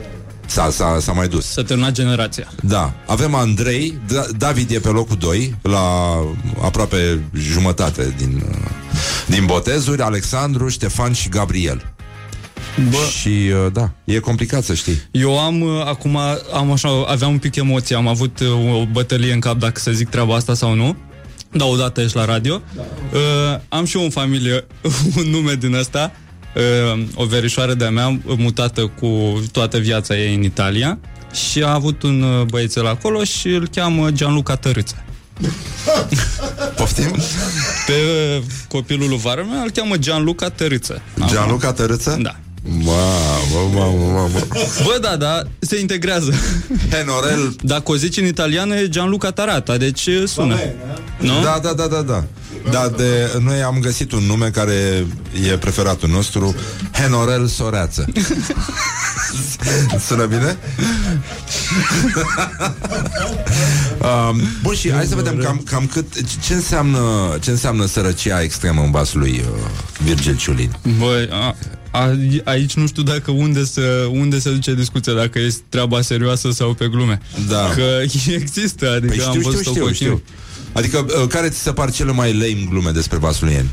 S-a, s-a, s-a mai dus. S-a terminat generația. Da. Avem Andrei, da, David e pe locul 2, la aproape jumătate din, uh, din botezuri, Alexandru, Ștefan și Gabriel. Bă. Și uh, da, e complicat să știi. Eu am uh, acum, am așa, aveam un pic emoție, am avut uh, o bătălie în cap dacă să zic treaba asta sau nu. Da, odată ești la radio. Da. Uh, am și eu în familie (laughs) un nume din ăsta, uh, o verișoară de-a mea mutată cu toată viața ei în Italia și a avut un uh, băiețel acolo și îl cheamă Gianluca Tărâță. (laughs) Poftim? Pe uh, copilul lui vară mea îl cheamă Gianluca Tărâță. Gianluca Tărâță? Da. Mamă, mamă, mamă. Bă, da, da, se integrează. Henorel. Dacă o zici în italiană e Gianluca Tarata, deci sună. Nu? Da, da, da, da, da. Da, de, noi am găsit un nume care e preferatul nostru, Henorel Soreață. Sună bine? um, bun, și hai să vedem cam, cam cât, ce înseamnă, ce înseamnă sărăcia extremă în vasul lui uh, Virgil Ciulin. Băi, a, a, aici nu știu dacă unde să, unde se duce discuția, dacă e treaba serioasă sau pe glume. Da. Că (laughs) există, adică Păi am știu, știu, văzut-o știu, cu știu. ochii. Adică, uh, care ți se par cele mai lame glume despre vasulieni?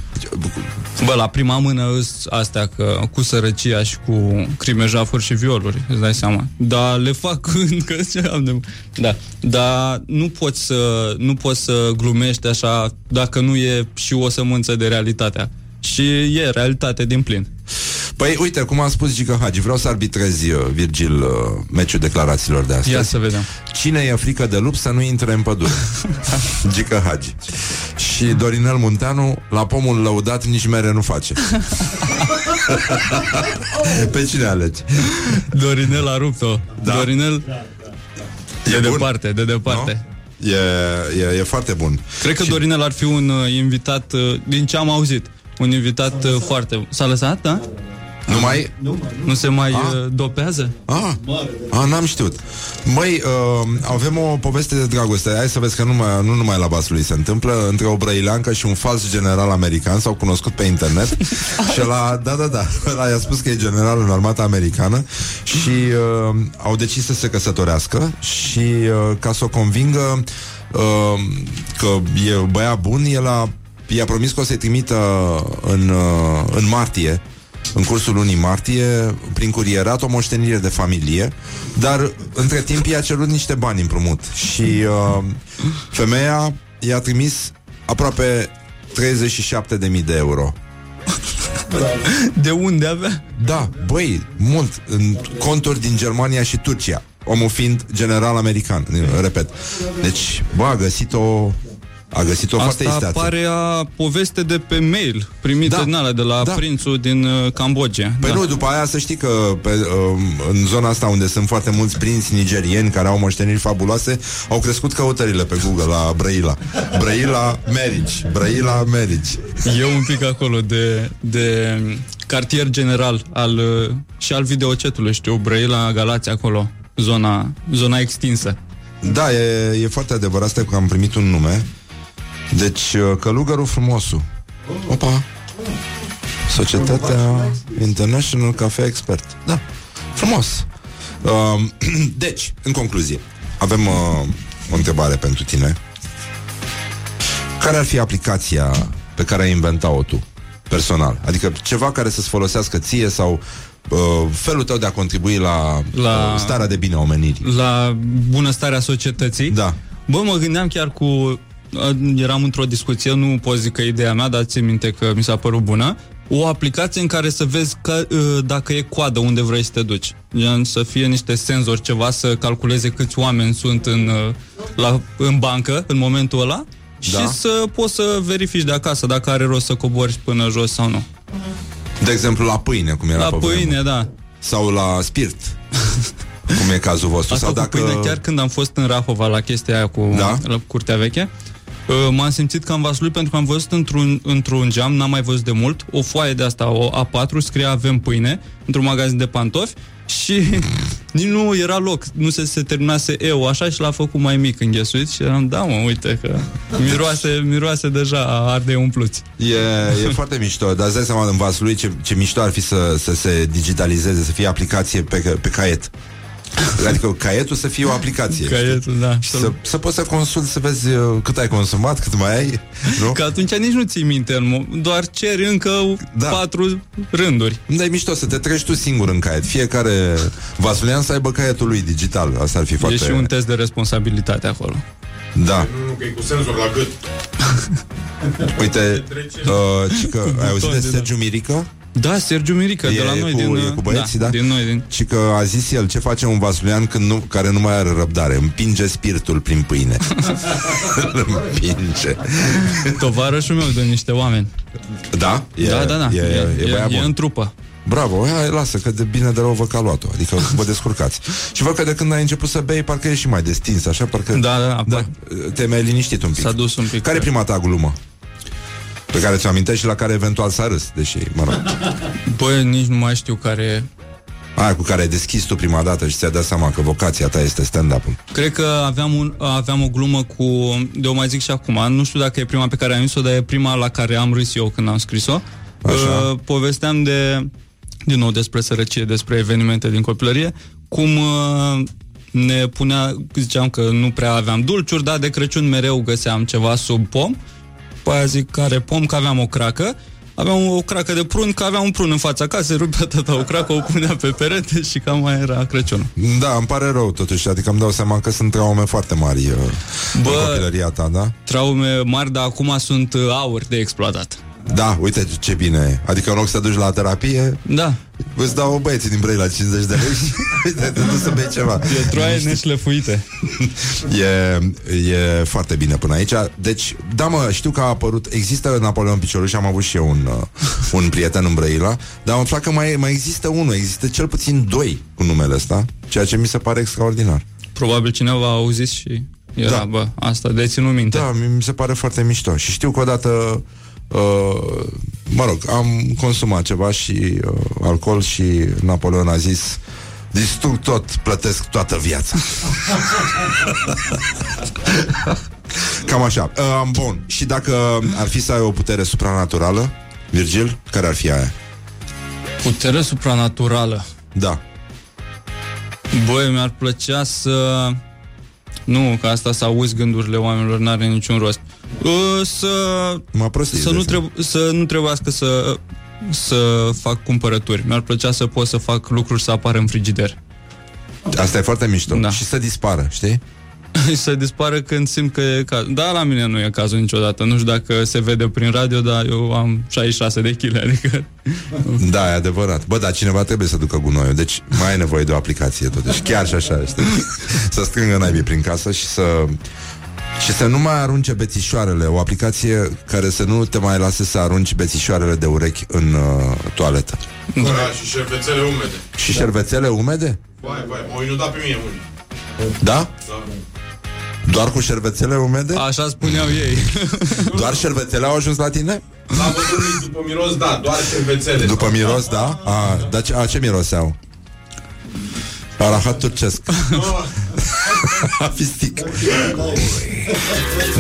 Bă, la prima mână îs astea că cu sărăcia și cu crime, jafuri și violuri, îți dai seama. Dar le fac (laughs) încă ce am de... Da, dar nu poți să nu poți să glumești așa dacă nu e și o sămânță de realitatea. Și e realitate din plin. Păi, uite, cum am spus Gică Hagi, vreau să arbitrezi, uh, Virgil, uh, meciul declarațiilor de astăzi. Ia să vedem. Cine e frică de lup să nu intre în pădure? (laughs) Gică Hagi. Și Dorinel Munteanu, la pomul lăudat nici mere nu face. (laughs) Pe cine alegi? Dorinel a rupt-o. Da. Dorinel de E bun? departe, de departe. E, e, e foarte bun. Cred că Dorinel ar fi un uh, invitat, uh, din ce am auzit, un invitat uh, foarte... S-a lăsat, da? Nu mai... Nu se mai uh, dopează? Ah, ah, n-am știut. Măi, uh, avem o poveste de dragoste. Hai să vezi că nu, mai, nu numai la Vaslui se întâmplă. Între o brăileancă și un fals general american s-au cunoscut pe internet. (laughs) și la da, da, da. Ăla i-a spus că e general în armata americană și uh, au decis să se căsătorească și uh, ca să o convingă uh, că e băiat bun, el a, i-a promis că o să-i trimită în, uh, în martie în cursul lunii martie, prin curierat, o moștenire de familie, dar între timp i-a cerut niște bani împrumut și uh, femeia i-a trimis aproape 37.000 de euro. De unde avea? Da, băi, mult, în conturi din Germania și Turcia, omul fiind general american, repet. Deci, bă, a găsit o a găsit o foarte Asta isteață. apare a poveste de pe mail primită Da. din alea de la Da. prințul din uh, Cambodgia. Păi da. nu, după aia să știi că pe, um, în zona asta unde sunt foarte mulți prinți nigerieni care au moșteniri fabuloase, au crescut căutările pe Google la Brăila. Brăila marriage, Brăila marriage. E un pic acolo de, de cartier general al, uh, și al videocetului, știu, Brăila, Galați, acolo, zona, zona extinsă. Da, e, e foarte adevărat asta că am primit un nume. Deci, uh, călugărul frumosul. Opa! Societatea International Cafe Expert. Da, frumos. Um, (clears throat) deci, în concluzie, avem uh, o întrebare pentru tine. Care ar fi aplicația pe care ai inventat-o tu, personal? Adică ceva care să-ți folosească ție sau uh, felul tău de a contribui la, La- la... Uh, starea de bine a omenirii. La bunăstarea societății. Da. Bă, mă gândeam chiar cu... uh, Eram într-o discuție, nu pot zic că e ideea mea, dar țin minte că mi s-a părut bună. O aplicație în care să vezi că, uh, dacă e coadă unde vrei să te duci. Gen să fie niște senzori, ceva să calculeze câți oameni sunt în, uh, la, în bancă în momentul ăla Da. și să poți să verifici de acasă dacă are rost să cobori până jos sau nu. De exemplu, la pâine, cum era La pe pâine, vremuri. da. Sau la spirit, cum e cazul vostru. Asta sau cu dacă... pâine, chiar când am fost în Rahova la chestia aia cu Da? la curtea veche, uh, m-am simțit ca în vasul pentru că am văzut într-un, într-un geam, n-am mai văzut de mult, o foaie de asta, o A4, scria avem pâine, într-un magazin de pantofi și (laughs) nici nu era loc, nu se, se terminase eu așa și l-a făcut mai mic înghesuit și eram, da mă, uite că miroase, miroase deja a ardei umpluți. E, e foarte mișto, dar îți dai seama în vasul lui ce, ce mișto ar fi să, să se digitalizeze, să fie aplicație pe, pe caiet. Adică caietul să fie o aplicație. Caietul, da. Și să, să poți să consulti, să vezi uh, cât ai consumat, cât mai ai, (laughs) nu? Că atunci nici nu ții minte, în mo- doar ceri încă Da. patru rânduri. Da, e mișto să te treci tu singur în caiet. Fiecare vasulian să aibă caietul lui digital. Asta ar fi foarte... E și un test de responsabilitate acolo. Da. Nu, că e cu senzor la gât. (laughs) Uite, uh, ci că, ai auzit de Buton de Sergiu Mirică? Da, Sergiu Mirică, de la e noi, cu, din, e cu băieții, da? din noi, din... Și că a zis el, ce face un vasulian când nu, care nu mai are răbdare? Împinge spiritul prin pâine. Îl (laughs) (laughs) Împinge. Tovarășul meu de niște oameni. Da? E, da, da, da. E, e, e, băiat e, e bun. în trupă. Bravo, hai, lasă, că de bine de rău vă ca luat-o. Adică vă (laughs) descurcați. Și văd că de când ai început să bei, parcă ești și mai destins, așa? Parcă Da, da, da. da te mai liniștit un pic. S-a dus un pic. Care e prima ta glumă? Pe care ți-o amintești și la care eventual s-a râs, deși, mă rog. Băi, (laughs) nici nu mai știu care e. Aia cu care ai deschis tu prima dată și ți-ai dat seama că vocația ta este stand-up-ul. Cred că aveam, un, aveam o glumă cu, de o mai zic și acum, nu știu dacă e prima pe care am zis-o, dar e prima la care am râs eu când am scris-o. Așa. Uh, povesteam de, din nou despre sărăcie, despre evenimente din copilărie, cum uh, ne punea, ziceam că nu prea aveam dulciuri, dar de Crăciun mereu găseam ceva sub pom. Pe aia zic care pom, că aveam o cracă. Aveam o cracă de prun, că aveam un prun în fața casei, rupea tata o cracă, o punea pe perete și cam mai era Crăciunul. Da, îmi pare rău totuși, adică îmi dau seama că sunt traume foarte mari uh, Bă. în copilăria ta, da? Traume mari, dar acum sunt uh, aur de exploatat. Da, uite ce bine e. Adică în loc să te duci la terapie, Da, îți dau băieții din Brăila 50 de lei și (laughs) uite, te duci să bei ceva. e troaie neșlefuite. (laughs) E, e foarte bine până aici. Deci, da mă, știu că a apărut, există Napoleon Piciorul și am avut și eu un, uh, un prieten în Brăila, dar am aflat că mai, mai există unul, există cel puțin doi cu numele ăsta, ceea ce mi se pare extraordinar. Probabil cineva a auzit și era, Da. da. bă, asta de ținut minte. Da, mi mi se pare foarte mișto. Și știu că odată, uh, mă rog, am consumat ceva și uh, alcool și Napoleon a zis distrug tot, plătesc toată viața. (laughs) Cam așa. Uh, bun. Și dacă ar fi să ai o putere supranaturală, Virgil, care ar fi aia? Putere supranaturală. Da. Băi, mi-ar plăcea să... Nu, că asta să auzi gândurile oamenilor n-are niciun rost. Uh, să... Mă prostii. Să nu, trebu- să nu trebuiască să să fac cumpărături. Mi-ar plăcea să pot să fac lucruri să apară în frigider. Asta e foarte mișto. Da. Și să dispară, știi? (laughs) să dispară când simt că e caz. Da, la mine nu e cazul niciodată. Nu știu dacă se vede prin radio, dar eu am 66 de kg, adică... (laughs) Da, e adevărat. Bă, dar cineva trebuie să ducă gunoiul, deci mai ai nevoie de o aplicație totuși. Chiar și așa, știi? (laughs) să strângă naibii prin casă și să... Și să nu mai arunce bețișoarele O aplicație care să nu te mai lase să arunci bețișoarele de urechi în uh, toaletă Da, și șervețele umede. Și șervețele umede? Vai, vai, m-au inundat pe mine unii. Da? Da. Doar cu șervețele umede? Așa spuneau ei. (laughs) Doar șervețele au ajuns la tine? La bătrânii după miros, da, doar șervețele. După miros, da? A, dar ce, a, ce miroseau? Arahat turcesc. (laughs) Fistic.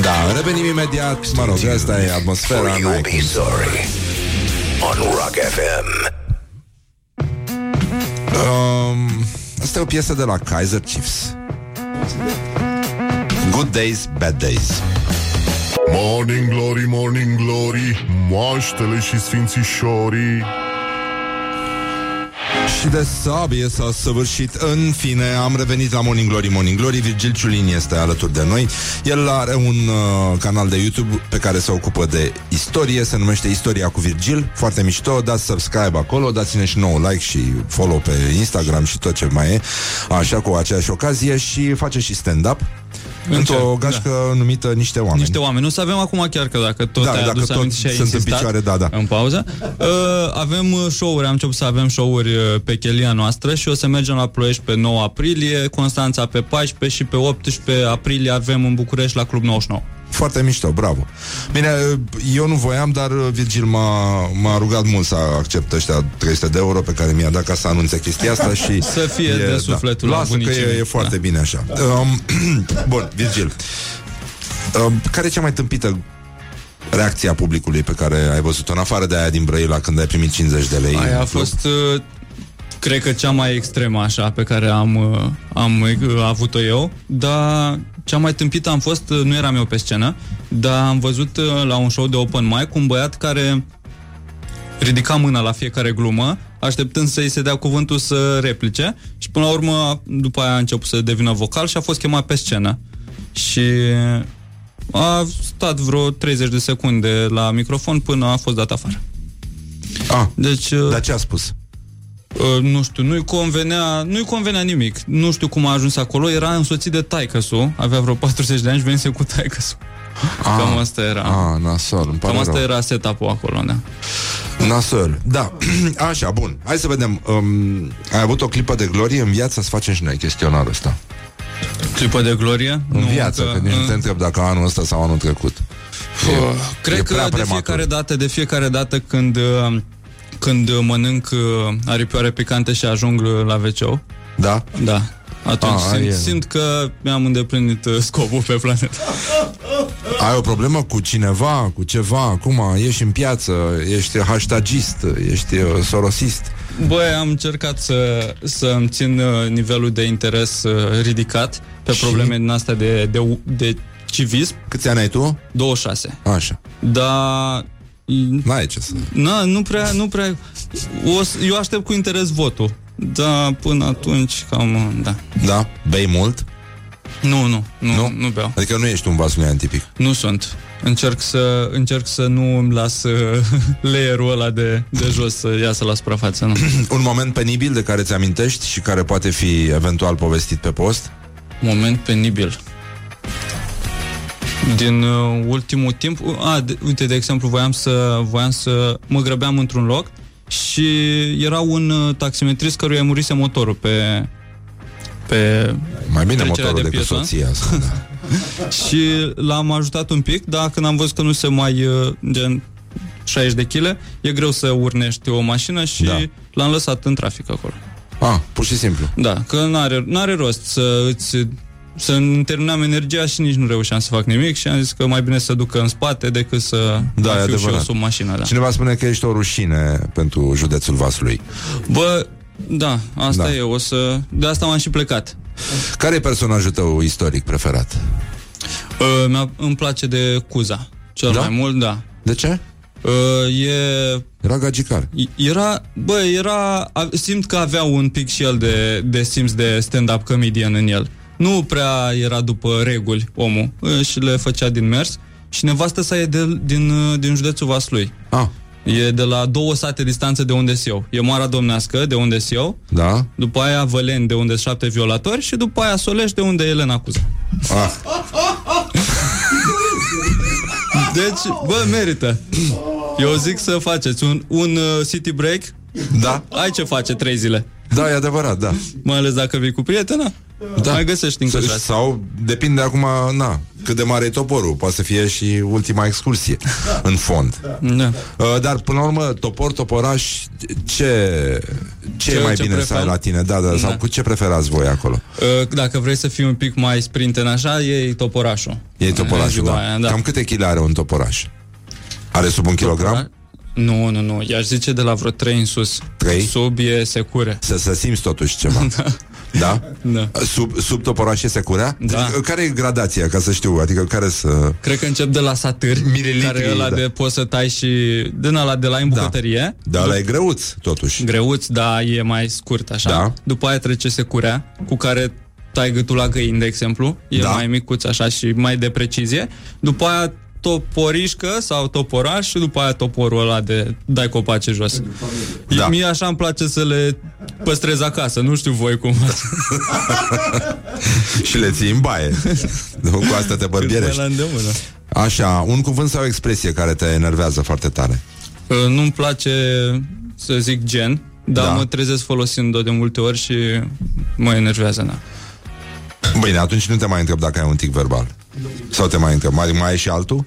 Da, revenim imediat. Mă rog, asta e atmosfera. Or you'll n-ai be cum. sorry. On Rock FM. Um, asta e o piesă de la Kaiser Chiefs. Good days, bad days. Morning glory, morning glory Moaștele și sfințișorii Și de sabie s-a săvârșit. În fine, am revenit la Morning Glory. Morning Glory Virgil Ciulin este alături de noi. El are un uh, canal de YouTube Pe care se ocupă de istorie. Se numește Istoria cu Virgil. Foarte mișto, dați subscribe acolo Dați-ne și nou like și follow pe Instagram Și tot ce mai e. Așa, cu aceeași ocazie. Și face și stand-up Într-o Încerc, gașcă numită Niște Oameni Niște oameni. Nu să avem acum chiar că dacă tot Da, ai dacă adus tot aminte și ai sunt în insistat picioare, da, da. în pauză. Uh, avem uh, show-uri, am început să avem show-uri uh, pe chelia noastră și o să mergem la Ploiești pe 9 aprilie, Constanța pe 14 și pe 18 aprilie avem în București la Club 99. Foarte mișto, bravo. Bine, eu nu voiam, dar Virgil m-a, m-a rugat mult să accept ăștia 300 de euro pe care mi-a dat ca să anunțe chestia asta și... (laughs) Să fie de sufletul da. la Lasă că bunicii e, mei. e foarte Da. bine așa. Um, (clears throat) bun, Virgil. Um, care e cea mai tâmpită reacția publicului pe care ai văzut-o, în afară de aia din Brăila când ai primit 50 de lei? Aia în a club? fost, uh, cred că cea mai extremă așa pe care am, uh, am uh, avut-o eu, dar cea mai tâmpită am fost, uh, nu eram eu pe scenă, dar am văzut uh, la un show de open mic un băiat care ridica mâna la fiecare glumă, așteptând să-i se dea cuvântul să replice și până la urmă, după aia a început să devină vocal și a fost chemat pe scenă. Și a stat vreo 30 de secunde la microfon până a fost dat afară. Ah, Deci, uh, dar ce a spus? Uh, nu știu, nu-i convenea, nu-i convenea nimic. Nu știu cum a ajuns acolo, era însoțit de taicăsu, avea vreo 40 de ani și venise cu taicăsu. Cam asta era. Ah, nasol, îmi pare Cam asta rău. era setup-ul acolo, da. Nasol, da. (clears throat) Așa, bun. Hai să vedem. Um, ai avut o clipă de glorie în viață să facem și noi chestionarul ăsta. Clipă de glorie? În viață, că nici nu te în- întreb dacă anul ăsta sau anul trecut. Puh, Cred e că prea de prematur. fiecare dată, de fiecare dată când uh, când uh, mănânc uh, aripioare picante și ajung uh, la wc Da? Da. Atunci Ah, simt, e. simt că mi-am îndeplinit uh, scopul pe planetă. (laughs) Ai o problemă cu cineva, cu ceva, acum ești în piață, ești hashtagist, ești uh, sorosist. Băi, am încercat să, să îmi țin uh, nivelul de interes uh, ridicat pe Și? probleme din astea de, de, de civism. Câți ani ai tu? 26. Așa. Dar... N-ai ce să... Na, nu prea, nu prea... O, să- eu aștept cu interes votul. Da, până atunci, cam, da. Da? Bei mult? Nu, nu, nu, Nu? nu, nu beau. Adică nu ești un vasulian tipic. Nu sunt. Încerc să, încerc să nu îmi las (laughs) uh, layerul ăla de, de jos să iasă la suprafață, nu. (clears throat) Un moment penibil de care ți amintești și care poate fi eventual povestit pe post? Moment penibil. Din uh, ultimul timp, uh, a, de, uite, de exemplu, voiam să, voiam să mă grăbeam într-un loc și era un uh, taximetrist căruia îi murise motorul pe pe Mai bine trecerea motorul de decât pieton. soția asta. (laughs) Da. și l-am ajutat un pic, dar când am văzut că nu se mai uh, gen 60 de kg, e greu să urnești o mașină și Da. l-am lăsat în trafic acolo. Ah, pur și simplu. Da, că n-are, n-are rost să îți să îmi terminam energia și nici nu reușeam să fac nimic și am zis că mai bine să ducă în spate decât să Da, mai e fiu și eu adevărat. sub mașină. Da. Cineva spune că ești o rușine pentru județul Vaslui. Bă, da, asta Da. e, o să... De asta m-am și plecat. Care e personajul tău istoric preferat? Uh, mi-a, îmi place de Cuza. Cel Da? mai mult, da. De ce? Uh, e... Era gagicar. Era, bă, era, a- simt că avea un pic și el de, de simț de stand-up comedian în el. Nu prea era după reguli omul uh, și le făcea din mers. Și nevastă sa e de, din, uh, din județul Vaslui. Ah, E de la două sate distanță de unde eu. E Moara Domnească, de unde eu. da? După aia Vălen, de unde sunt șapte violatori. Și după aia Solești, de unde e Elena Cuza. Ah, Deci, bă, merită. Eu zic să faceți un, un uh, city break. da? Ai ce face trei zile. Da, e adevărat, da. Mai ales dacă vii cu prietena. Da. Mai găsești încă S- șase. Sau depinde acum, na, cât de mare e toporul. Poate să fie și ultima excursie, în fond. Da. Uh, dar, până la urmă, topor, toporaș, ce, ce, Ce- e mai ce bine să prefer? ai la tine? Da, da, sau Da. cu ce preferați voi acolo? Uh, Dacă vrei să fii un pic mai sprinten așa, e toporașul. E toporașul, ziua da. aia, da. Cam câte kg are un toporaș? Are sub un kilogram? Nu, nu, nu. I-aș zice de la vreo 3 în sus. Trei? Sub e secure. Să, să simți totuși ceva. (laughs) da? Da. Sub, sub toporaș e securea? Da. Deci, care e gradația, ca să știu? Adică care să... Cred că încep de la satâr, Mililitri, care e ăla da. de poți să tai și din ăla de la în bucătărie. Da, ăla e greuț, totuși. Greuț, da, e mai scurt așa. Da. După aia trece securea, cu care tai gâtul la găini, de exemplu. E Da. mai micuț așa și mai de precizie. După aia toporișcă sau toporaș și după aia toporul ăla de dai copace jos. Da. Da. Mie așa îmi place să le păstrez acasă, nu știu voi cum. (laughs) și le ții în baie. cu asta te Cât mai bărbierești. la îndemână. Așa, un cuvânt sau o expresie care te enervează foarte tare. Uh, Nu-mi place să zic gen, dar Da. da. mă trezesc folosind-o de multe ori și mă enervează, da. Bine, atunci nu te mai întreb dacă ai un tic verbal. Sau te mai întreb, mai, mai ai și altul?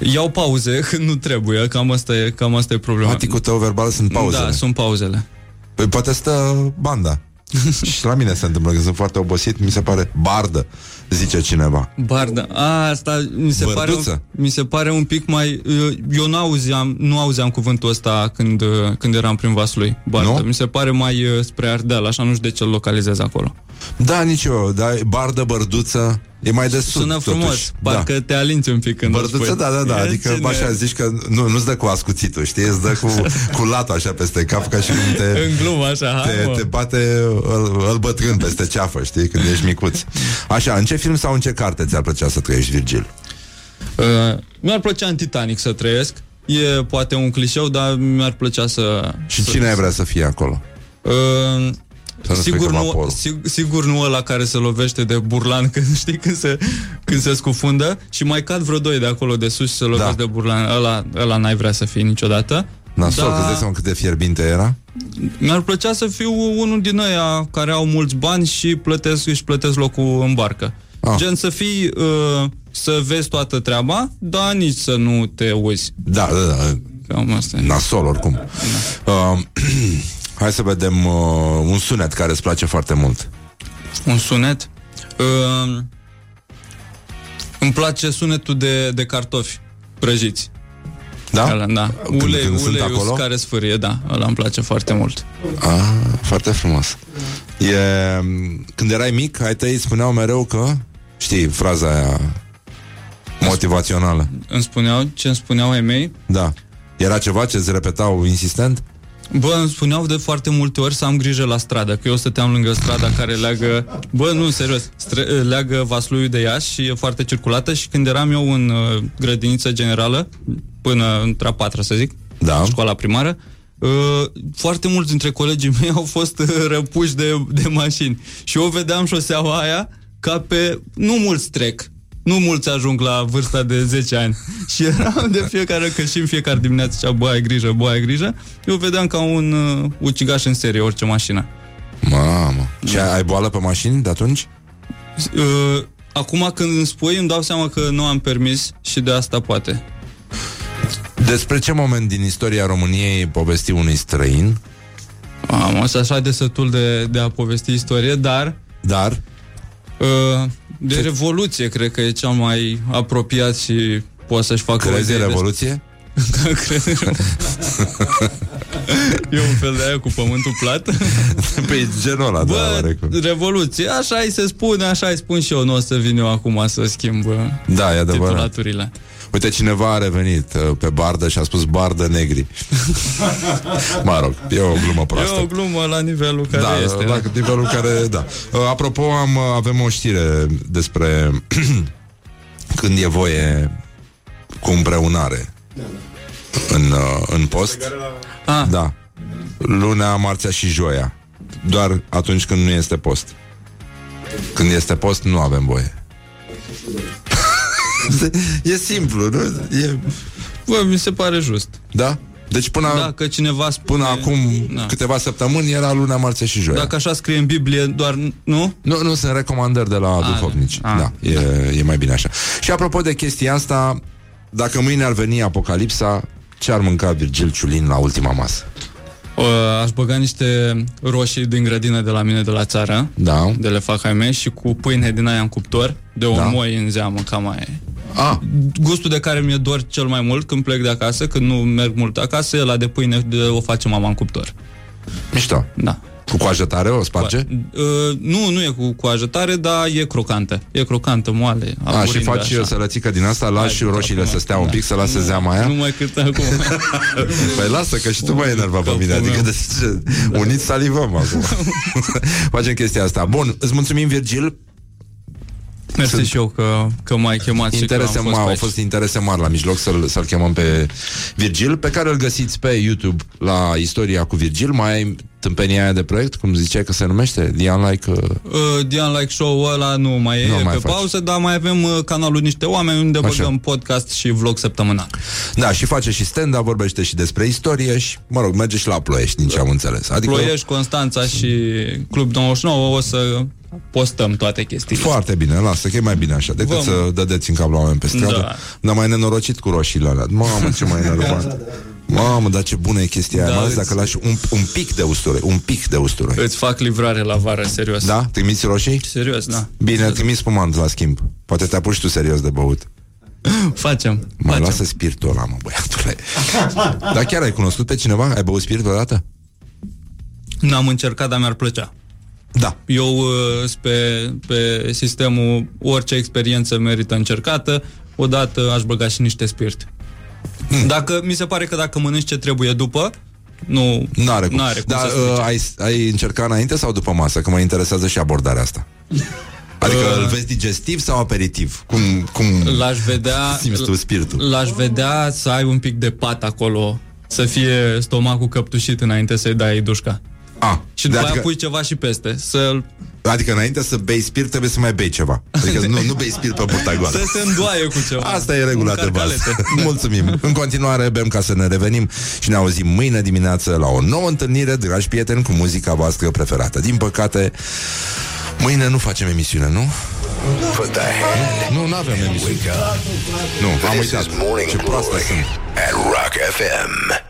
Iau pauze când (laughs) nu trebuie, cam asta e, cam asta e problema. Ticul tău verbal sunt pauzele. Da, sunt pauzele. Păi poate stă banda. (laughs) și la mine se întâmplă că sunt foarte obosit, mi se pare bardă, zice cineva. Bardă. A, asta mi se, pare un, Bărduță. mi se pare un pic mai... uh, Eu nu auzeam, nu auzeam cuvântul ăsta când, uh, când eram prin Vaslui. Bardă. Nu? Mi se pare mai uh, spre Ardeal, așa nu știu de ce îl localizez acolo. Da, nici eu, dar bardă, bărduță, e mai de sud, Sună frumos, totuși. parcă te alinți un pic când o Bărduță, spui. da, da, da, E adică cine- așa zici că nu, nu-ți dă cu ascuțitul, știi, îți dă cu, cu latul așa peste cap, ca și cum te, (laughs) În glumă, așa, hai, te, mă. te bate îl, îl bătrân peste ceafă, știi, când ești micuț. Așa, în ce film sau în ce carte ți-ar plăcea să trăiești, Virgil? Uh, mi-ar plăcea în Titanic să trăiesc. E poate un clișeu, dar mi-ar plăcea să... Și să, cine ai vrea să fie acolo? Uh, Să nu sigur, strică nu, vaporul. sig, sigur nu ăla care se lovește de burlan (laughs) când, știi, când se, când se scufundă și mai cad vreo doi de acolo de sus și se lovesc Da. de burlan. Ăla, ăla n-ai vrea să fii niciodată. Nasol, Da. că îți dai seama cât de fierbinte era? Mi-ar plăcea să fiu unul din ăia care au mulți bani și plătesc, își plătesc locul în barcă. Ah. Gen să fii, uh, să vezi toată treaba, dar nici să nu te uiți. Da, da, da. Cam asta e. Nasol, oricum. Uh, (clears throat) hai să vedem uh, un sunet care îți place foarte mult. Un sunet. Uh, îmi place sunetul de, de cartofi prăjiți. Da? Ăla, da. Când- Ulei, când sunt uleiul acolo? care sfârie, da. Ăla îmi place foarte mult. Ah, foarte frumos. E, când erai mic, ai tăi îți spuneau mereu că, știi, fraza aia motivațională. Îmi spuneau, ce îmi spuneau ai mei, Da. Era ceva ce îți repetau insistent? Bă, îmi spuneau de foarte multe ori să am grijă la stradă, că eu stăteam lângă strada care leagă, bă, nu, serios, stre- leagă Vasluiul de Iași și e foarte circulată și când eram eu în uh, grădiniță generală, până între a patra, să zic, Da. școala primară, uh, foarte mulți dintre colegii mei au fost uh, răpuși de, de mașini și eu vedeam șoseaua aia ca pe, nu mulți trec, nu mulți ajung la vârsta de 10 ani și eram de fiecare, că și în fiecare dimineață zicea, bă, ai grijă, bă, ai grijă, eu vedeam ca un uh, ucigaș în serie, orice mașină. Mamă. Și ai, ai boală pe mașini de atunci? Uh, acum când îmi spui, îmi dau seama că nu am permis și de asta poate. Despre ce moment din istoria României povesti unui străin, Am fost așa de sătul de, de a povesti istorie, dar dar uh, de revoluție cred că e cel mai apropiat și poate să-și facă o crezi în idee Revoluție? Cred. (laughs) e un fel de aia cu pământul plat. (laughs) Pe genul ăla, da, Bă, oarecum. revoluție, așa îi se spune, așa îi spun și eu, nu o să vin eu acum să schimb uh, Da, e adevărat. Titulaturile. Uite, cineva a revenit uh, pe bardă și a spus bardă negri. (laughs) mă rog, e o glumă proastă. E o glumă la nivelul care da, este. la nivelul care, da. Uh, Apropo, am, avem o știre despre (clears throat) când e voie cu împreunare în, uh, în post. Ah, Da. Lunea, marțea și joia. Doar atunci când nu este post. Când este post, nu avem voie. E simplu, nu? E... Bă, mi se pare just. Da? Deci până, Dacă cineva spune... până acum Da. câteva săptămâni era luna, marțea și joia. Dacă așa scrie în Biblie, doar... Nu? Nu, nu, sunt recomandări de la duhovnici. a. Da, e, e mai bine așa. Și apropo de chestia asta, dacă mâine ar veni apocalipsa, ce ar mânca Virgil Ciulin la ultima masă? Uh, aș băga niște roșii din grădină de la mine de la țară, Da. de le fac ai mei, și cu pâine din aia în cuptor, de o Da. moi în zeamă, cam aia e. Ah, Gustul de care mi-e dor cel mai mult când plec de acasă, când nu merg mult acasă, e la de pâine de o face mama în cuptor. mișto. Da. Cu coajă tare o sparge? Uh, nu, nu e cu coajă tare, dar e crocantă. E crocantă, moale. A, și aburindă, faci așa. sălățică din asta, lași Hai, roșiile acum, să stea un da. pic, să lase Nu, zeama aia? Nu mai cât acum. (laughs) Păi lasă că și tu mai enerva pe mine Adică de ce? Uniți salivăm acum (laughs) Facem chestia asta Bun, îți mulțumim Virgil Mersi Sunt- și eu că, că m-ai chemat și că Interese am fost mari, pe au aici. fost interese mari la mijloc să-l, să-l chemăm pe Virgil Pe care îl găsiți pe YouTube La istoria cu Virgil Mai ai tâmpenia aia de proiect Cum ziceai că se numește The Unlike uh... Uh, Dian Like Show ăla nu mai e Nu nu mai pe faci. pauză, dar mai avem uh, canalul Niște Oameni unde Așa. băgăm podcast și vlog săptămânal. Da, și face și stand-up Vorbește și despre istorie Și, mă rog, merge și la Ploiești Din ce am înțeles Adică Ploiești, Constanța și Club 99 o să postăm toate chestiile. Foarte bine, lasă, că e mai bine așa Decât Vă- să dădeți în cap la oameni pe stradă Da. Dar mai nenorocit cu roșiile alea Mamă, ce mai (laughs) enervant Mamă, dar ce bună e chestia aia Da, Mai ales îți- dacă lași un, un pic de usturoi Un pic de usturoi Îți fac livrare la vară, serios. Da? Trimiți roșii? Serios, da. Bine, trimis spumant la schimb Poate te apuci tu serios de băut (laughs) Facem. Mai facem. lasă spiritul ăla, mă, băiatule (laughs) Dar chiar ai cunoscut pe cineva? Ai băut spirit odată? N-am încercat, dar mi-ar plăcea. Da Eu uh, sunt pe, pe sistemul orice experiență merită încercată, odată aș băga și niște spirit. Hmm. Dacă, mi se pare că dacă mănânci ce trebuie după, nu N-are cum, n-are cum Dar să uh, strice. ai, ai încercat înainte sau după masă? Că mă interesează și abordarea asta Adică Uh. îl vezi digestiv sau aperitiv? Cum, cum L-aș vedea (laughs) simți tu spiritul? L-aș vedea să ai un pic de pat acolo Să fie stomacul căptușit înainte să-i dai dușca A, Și după adică, aia pui ceva și peste să adică înainte să bei spirit trebuie să mai bei ceva Adică nu, nu bei spirit pe burta goală Să se îndoaie cu ceva Asta e regula Un de bază. carcalete. (laughs) Mulțumim. În continuare bem ca să ne revenim și ne auzim mâine dimineață la o nouă întâlnire, dragi prieteni, cu muzica voastră preferată. Din păcate, mâine nu facem emisiune, nu? Put the hand Nu, nu avem emisiune. wake up. Nu, am This uitat. is Morning Ce proastă Glory sunt. at Rock FM.